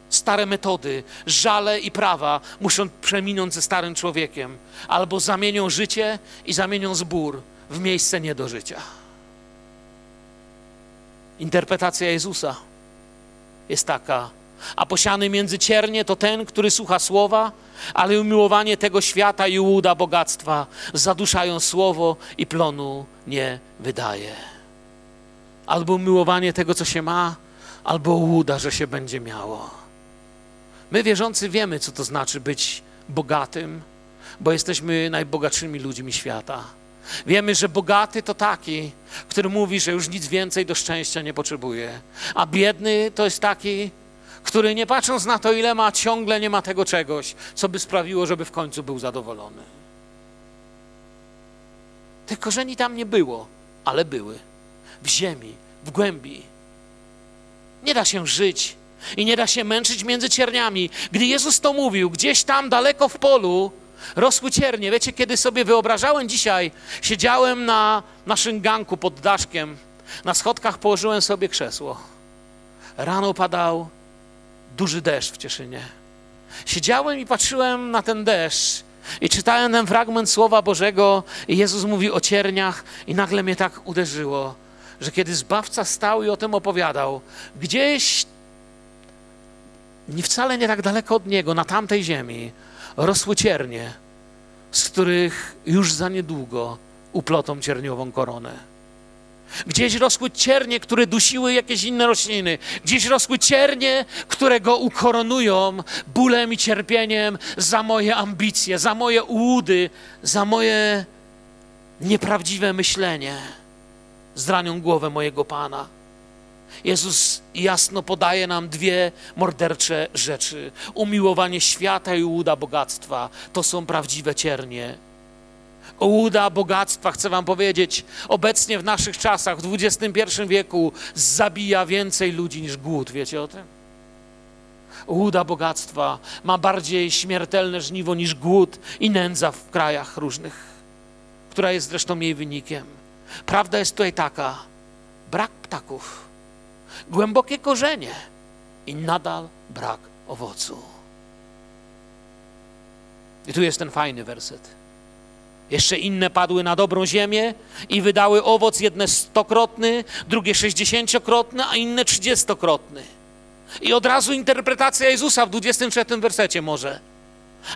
stare metody, żale i prawa muszą przeminąć ze starym człowiekiem, albo zamienią życie i zamienią zbór w miejsce nie do życia. Interpretacja Jezusa jest taka, a posiany między ciernie to ten, który słucha słowa, ale umiłowanie tego świata i łuda bogactwa zaduszają słowo i plonu nie wydaje. Albo umiłowanie tego, co się ma, albo łuda, że się będzie miało. My wierzący wiemy, co to znaczy być bogatym, bo jesteśmy najbogatszymi ludźmi świata. Wiemy, że bogaty to taki, który mówi, że już nic więcej do szczęścia nie potrzebuje, a biedny to jest taki, który nie patrząc na to, ile ma, ciągle nie ma tego czegoś, co by sprawiło, żeby w końcu był zadowolony. Tych korzeni tam nie było, ale były. W ziemi, w głębi. Nie da się żyć i nie da się męczyć między cierniami. Gdy Jezus to mówił, gdzieś tam daleko w polu rosły ciernie. Wiecie, kiedy sobie wyobrażałem dzisiaj, siedziałem na naszym ganku pod daszkiem, na schodkach położyłem sobie krzesło. Rano padał duży deszcz w Cieszynie. Siedziałem i patrzyłem na ten deszcz I czytałem ten fragment Słowa Bożego, i Jezus mówi o cierniach, i nagle mnie tak uderzyło, że kiedy Zbawca stał i o tym opowiadał, gdzieś nie wcale nie tak daleko od Niego, na tamtej ziemi, rosły ciernie, z których już za niedługo uplotą cierniową koronę. Gdzieś rosły ciernie, które dusiły jakieś inne rośliny. Gdzieś rosły ciernie, które go ukoronują bólem i cierpieniem za moje ambicje, za moje ułudy, za moje nieprawdziwe myślenie. Zranią głowę mojego Pana. Jezus jasno podaje nam dwie mordercze rzeczy. Umiłowanie świata i ułuda bogactwa to są prawdziwe ciernie. Ułuda bogactwa, chcę Wam powiedzieć, obecnie w naszych czasach, w XXI wieku, zabija więcej ludzi niż głód. Wiecie o tym? Ułuda bogactwa ma bardziej śmiertelne żniwo niż głód i nędza w krajach różnych, która jest zresztą jej wynikiem. Prawda jest tutaj taka: brak ptaków, głębokie korzenie i nadal brak owocu. I tu jest ten fajny werset. Jeszcze inne padły na dobrą ziemię i wydały owoc, jedne stokrotny, drugie sześćdziesięciokrotny, a inne trzydziestokrotny. I od razu interpretacja Jezusa w 23 wersecie może.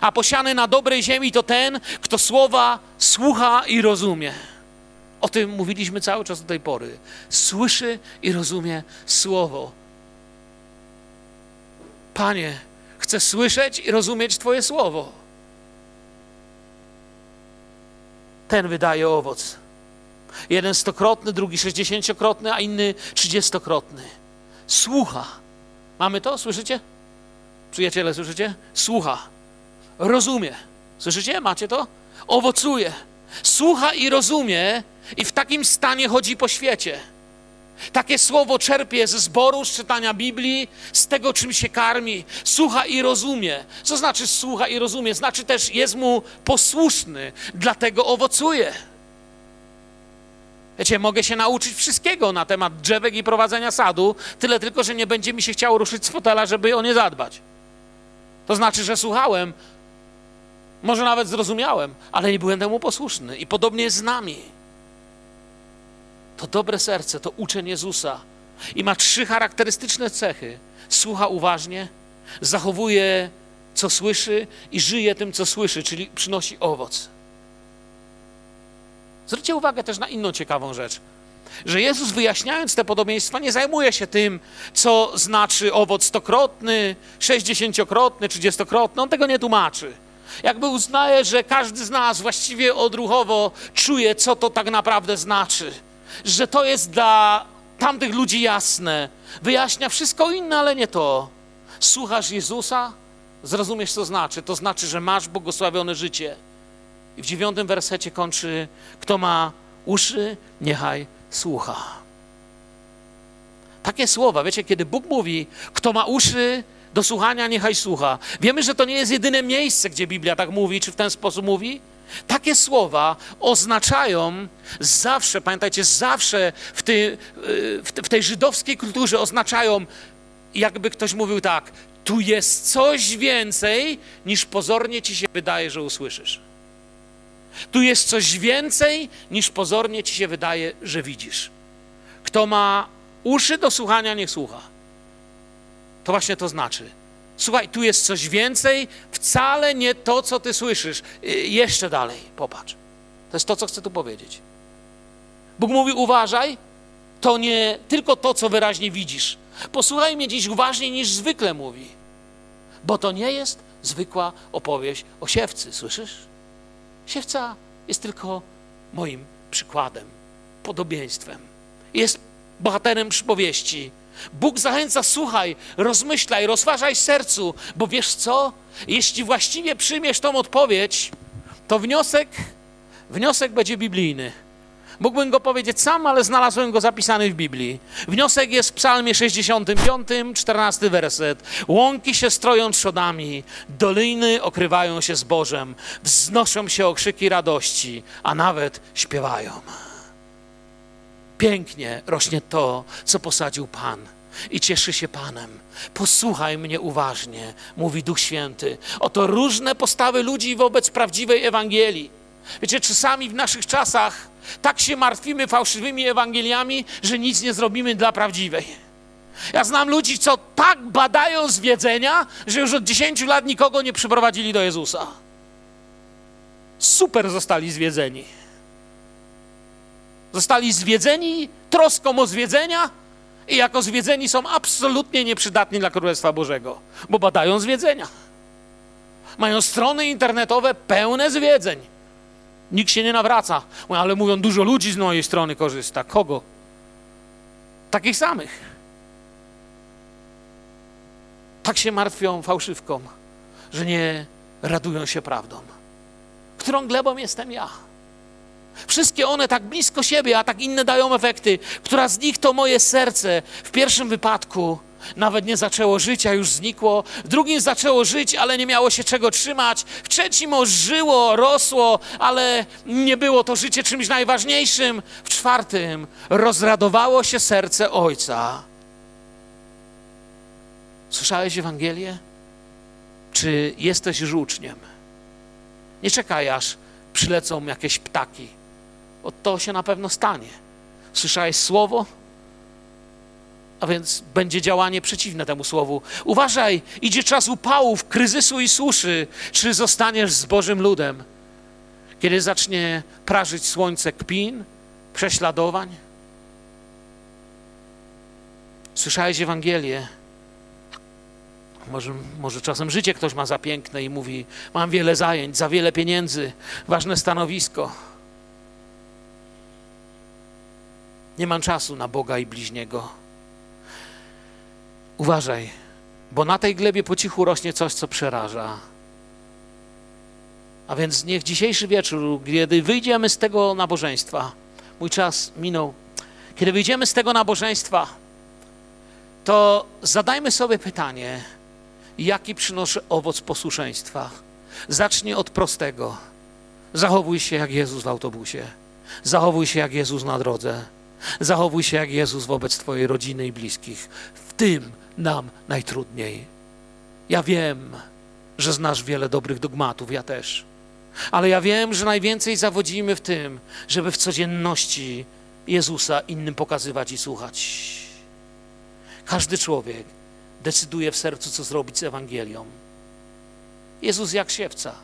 A posiany na dobrej ziemi to ten, kto słowa słucha i rozumie. O tym mówiliśmy cały czas do tej pory. Słyszy i rozumie słowo. Panie, chcę słyszeć i rozumieć Twoje słowo. ten wydaje owoc. Jeden stokrotny, drugi sześćdziesięciokrotny, a inny trzydziestokrotny. Słucha. Mamy to? Słyszycie? Przyjaciele, słyszycie? Słucha. Rozumie. Słyszycie? Macie to? Owocuje. Słucha i rozumie i w takim stanie chodzi po świecie. Takie słowo czerpie ze zboru, z czytania Biblii, z tego, czym się karmi. Słucha i rozumie. Co znaczy słucha i rozumie? Znaczy też jest mu posłuszny, dlatego owocuje. Wiecie, mogę się nauczyć wszystkiego na temat drzewek i prowadzenia sadu, tyle tylko, że nie będzie mi się chciało ruszyć z fotela, żeby o nie zadbać. To znaczy, że słuchałem, może nawet zrozumiałem, ale nie byłem temu posłuszny. I podobnie jest z nami to dobre serce, to uczeń Jezusa i ma trzy charakterystyczne cechy. Słucha uważnie, zachowuje, co słyszy i żyje tym, co słyszy, czyli przynosi owoc. Zwróćcie uwagę też na inną ciekawą rzecz, że Jezus wyjaśniając te podobieństwa nie zajmuje się tym, co znaczy owoc stokrotny, sześćdziesięciokrotny, trzydziestokrotny. On tego nie tłumaczy. Jakby uznaje, że każdy z nas właściwie odruchowo czuje, co to tak naprawdę znaczy że to jest dla tamtych ludzi jasne. Wyjaśnia wszystko inne, ale nie to. Słuchasz Jezusa, zrozumiesz, co znaczy. To znaczy, że masz błogosławione życie. I w dziewiątym wersecie kończy, kto ma uszy, niechaj słucha. Takie słowa, wiecie, kiedy Bóg mówi, kto ma uszy do słuchania, niechaj słucha. Wiemy, że to nie jest jedyne miejsce, gdzie Biblia tak mówi, czy w ten sposób mówi. Takie słowa oznaczają zawsze, pamiętajcie, zawsze w tej, w tej żydowskiej kulturze oznaczają, jakby ktoś mówił tak, tu jest coś więcej, niż pozornie ci się wydaje, że usłyszysz. Tu jest coś więcej, niż pozornie ci się wydaje, że widzisz. Kto ma uszy do słuchania, niech słucha. To właśnie to znaczy. Słuchaj, tu jest coś więcej, wcale nie to, co ty słyszysz. Y, jeszcze dalej, popatrz. To jest to, co chcę tu powiedzieć. Bóg mówi: uważaj, to nie tylko to, co wyraźnie widzisz. Posłuchaj mnie dziś uważniej niż zwykle mówi, bo to nie jest zwykła opowieść o siewcy, słyszysz? Siewca jest tylko moim przykładem, podobieństwem. Jest bohaterem przypowieści Bóg zachęca, słuchaj, rozmyślaj, rozważaj sercu, bo wiesz co? Jeśli właściwie przyjmiesz tą odpowiedź, to wniosek, wniosek będzie biblijny. Mógłbym go powiedzieć sam, ale znalazłem go zapisany w Biblii. Wniosek jest w Psalmie 65, 14 werset. Łąki się stroją trzodami, doliny okrywają się zbożem, wznoszą się okrzyki radości, a nawet śpiewają pięknie rośnie to, co posadził Pan. i cieszy się Panem. Posłuchaj mnie uważnie, mówi Duch Święty. Oto różne postawy ludzi wobec prawdziwej Ewangelii. Wiecie, czasami w naszych czasach tak się martwimy fałszywymi Ewangeliami, że nic nie zrobimy dla prawdziwej. Ja znam ludzi, co tak badają zwiedzenia, że już od 10 lat nikogo nie przyprowadzili do Jezusa. Super zostali zwiedzeni. Zostali zwiedzeni troską o zwiedzenia i jako zwiedzeni są absolutnie nieprzydatni dla Królestwa Bożego, bo badają zwiedzenia. Mają strony internetowe pełne zwiedzeń. Nikt się nie nawraca. Ale mówią, dużo ludzi z mojej strony korzysta. Kogo? Takich samych. Tak się martwią fałszywką, że nie radują się prawdą. Którą glebą jestem ja? Wszystkie one tak blisko siebie, a tak inne dają efekty. Która z nich to moje serce w pierwszym wypadku nawet nie zaczęło żyć, a już znikło. W drugim zaczęło żyć, ale nie miało się czego trzymać. W trzecim ożyło, rosło, ale nie było to życie czymś najważniejszym. W czwartym rozradowało się serce Ojca. Słyszałeś Ewangelię? Czy jesteś już uczniem? Nie czekaj, aż przylecą jakieś ptaki. To się na pewno stanie. Słyszałeś słowo? A więc będzie działanie przeciwne temu słowu. Uważaj, idzie czas upałów, kryzysu i suszy. Czy zostaniesz z Bożym ludem? Kiedy zacznie prażyć słońce kpin, prześladowań? Słyszałeś Ewangelię? Może, może czasem życie ktoś ma za piękne i mówi: Mam wiele zajęć, za wiele pieniędzy, ważne stanowisko. Nie mam czasu na Boga i bliźniego. Uważaj, bo na tej glebie po cichu rośnie coś, co przeraża. A więc niech dzisiejszy wieczór, kiedy wyjdziemy z tego nabożeństwa, mój czas minął, kiedy wyjdziemy z tego nabożeństwa, to zadajmy sobie pytanie, jaki przynoszę owoc posłuszeństwa. Zacznij od prostego. Zachowuj się jak Jezus w autobusie. Zachowuj się jak Jezus na drodze. Zachowuj się jak Jezus wobec Twojej rodziny i bliskich. W tym nam najtrudniej. Ja wiem, że znasz wiele dobrych dogmatów, ja też. Ale ja wiem, że najwięcej zawodzimy w tym, żeby w codzienności Jezusa innym pokazywać i słuchać. Każdy człowiek decyduje w sercu, co zrobić z Ewangelią. Jezus jak siewca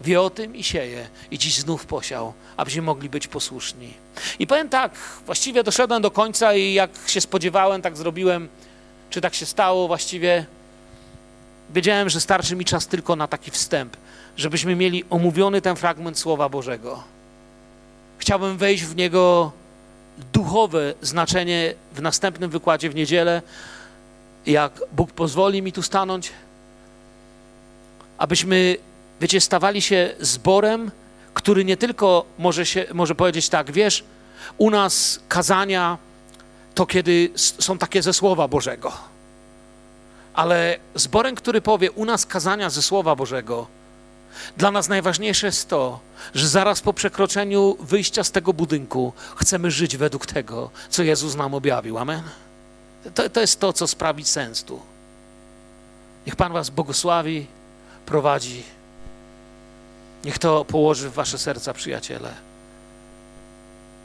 wie o tym i sieje i dziś znów posiał, abyśmy mogli być posłuszni. I powiem tak, właściwie doszedłem do końca i jak się spodziewałem, tak zrobiłem, czy tak się stało właściwie. Wiedziałem, że starczy mi czas tylko na taki wstęp, żebyśmy mieli omówiony ten fragment Słowa Bożego. Chciałbym wejść w niego duchowe znaczenie w następnym wykładzie w niedzielę, jak Bóg pozwoli mi tu stanąć, abyśmy, wiecie, stawali się zborem, który nie tylko może, się, może powiedzieć tak, wiesz, u nas kazania to kiedy są takie ze Słowa Bożego. Ale zborem, który powie u nas kazania ze Słowa Bożego, dla nas najważniejsze jest to, że zaraz po przekroczeniu wyjścia z tego budynku chcemy żyć według tego, co Jezus nam objawił. Amen. To, to jest to, co sprawi sens tu. Niech Pan Was błogosławi, prowadzi. Niech to położy w Wasze serca, przyjaciele.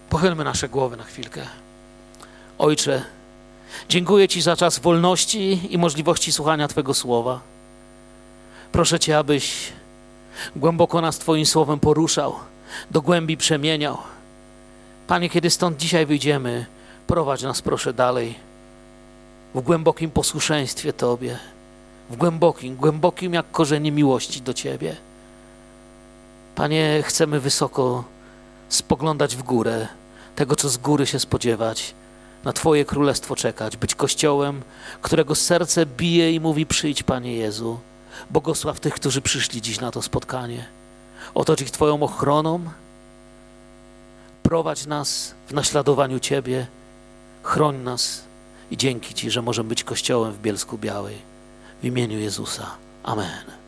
Pochylmy nasze głowy na chwilkę. Ojcze, dziękuję Ci za czas wolności i możliwości słuchania Twojego słowa. Proszę Cię, abyś głęboko nas Twoim słowem poruszał, do głębi przemieniał. Panie, kiedy stąd dzisiaj wyjdziemy, prowadź nas proszę dalej w głębokim posłuszeństwie Tobie, w głębokim, głębokim jak korzenie miłości do Ciebie. Panie, chcemy wysoko spoglądać w górę, tego, co z góry się spodziewać, na Twoje królestwo czekać, być kościołem, którego serce bije i mówi: Przyjdź, Panie Jezu. Błogosław tych, którzy przyszli dziś na to spotkanie. Otocz ich Twoją ochroną. Prowadź nas w naśladowaniu Ciebie. Chroń nas i dzięki Ci, że możemy być Kościołem w Bielsku Białej. W imieniu Jezusa. Amen.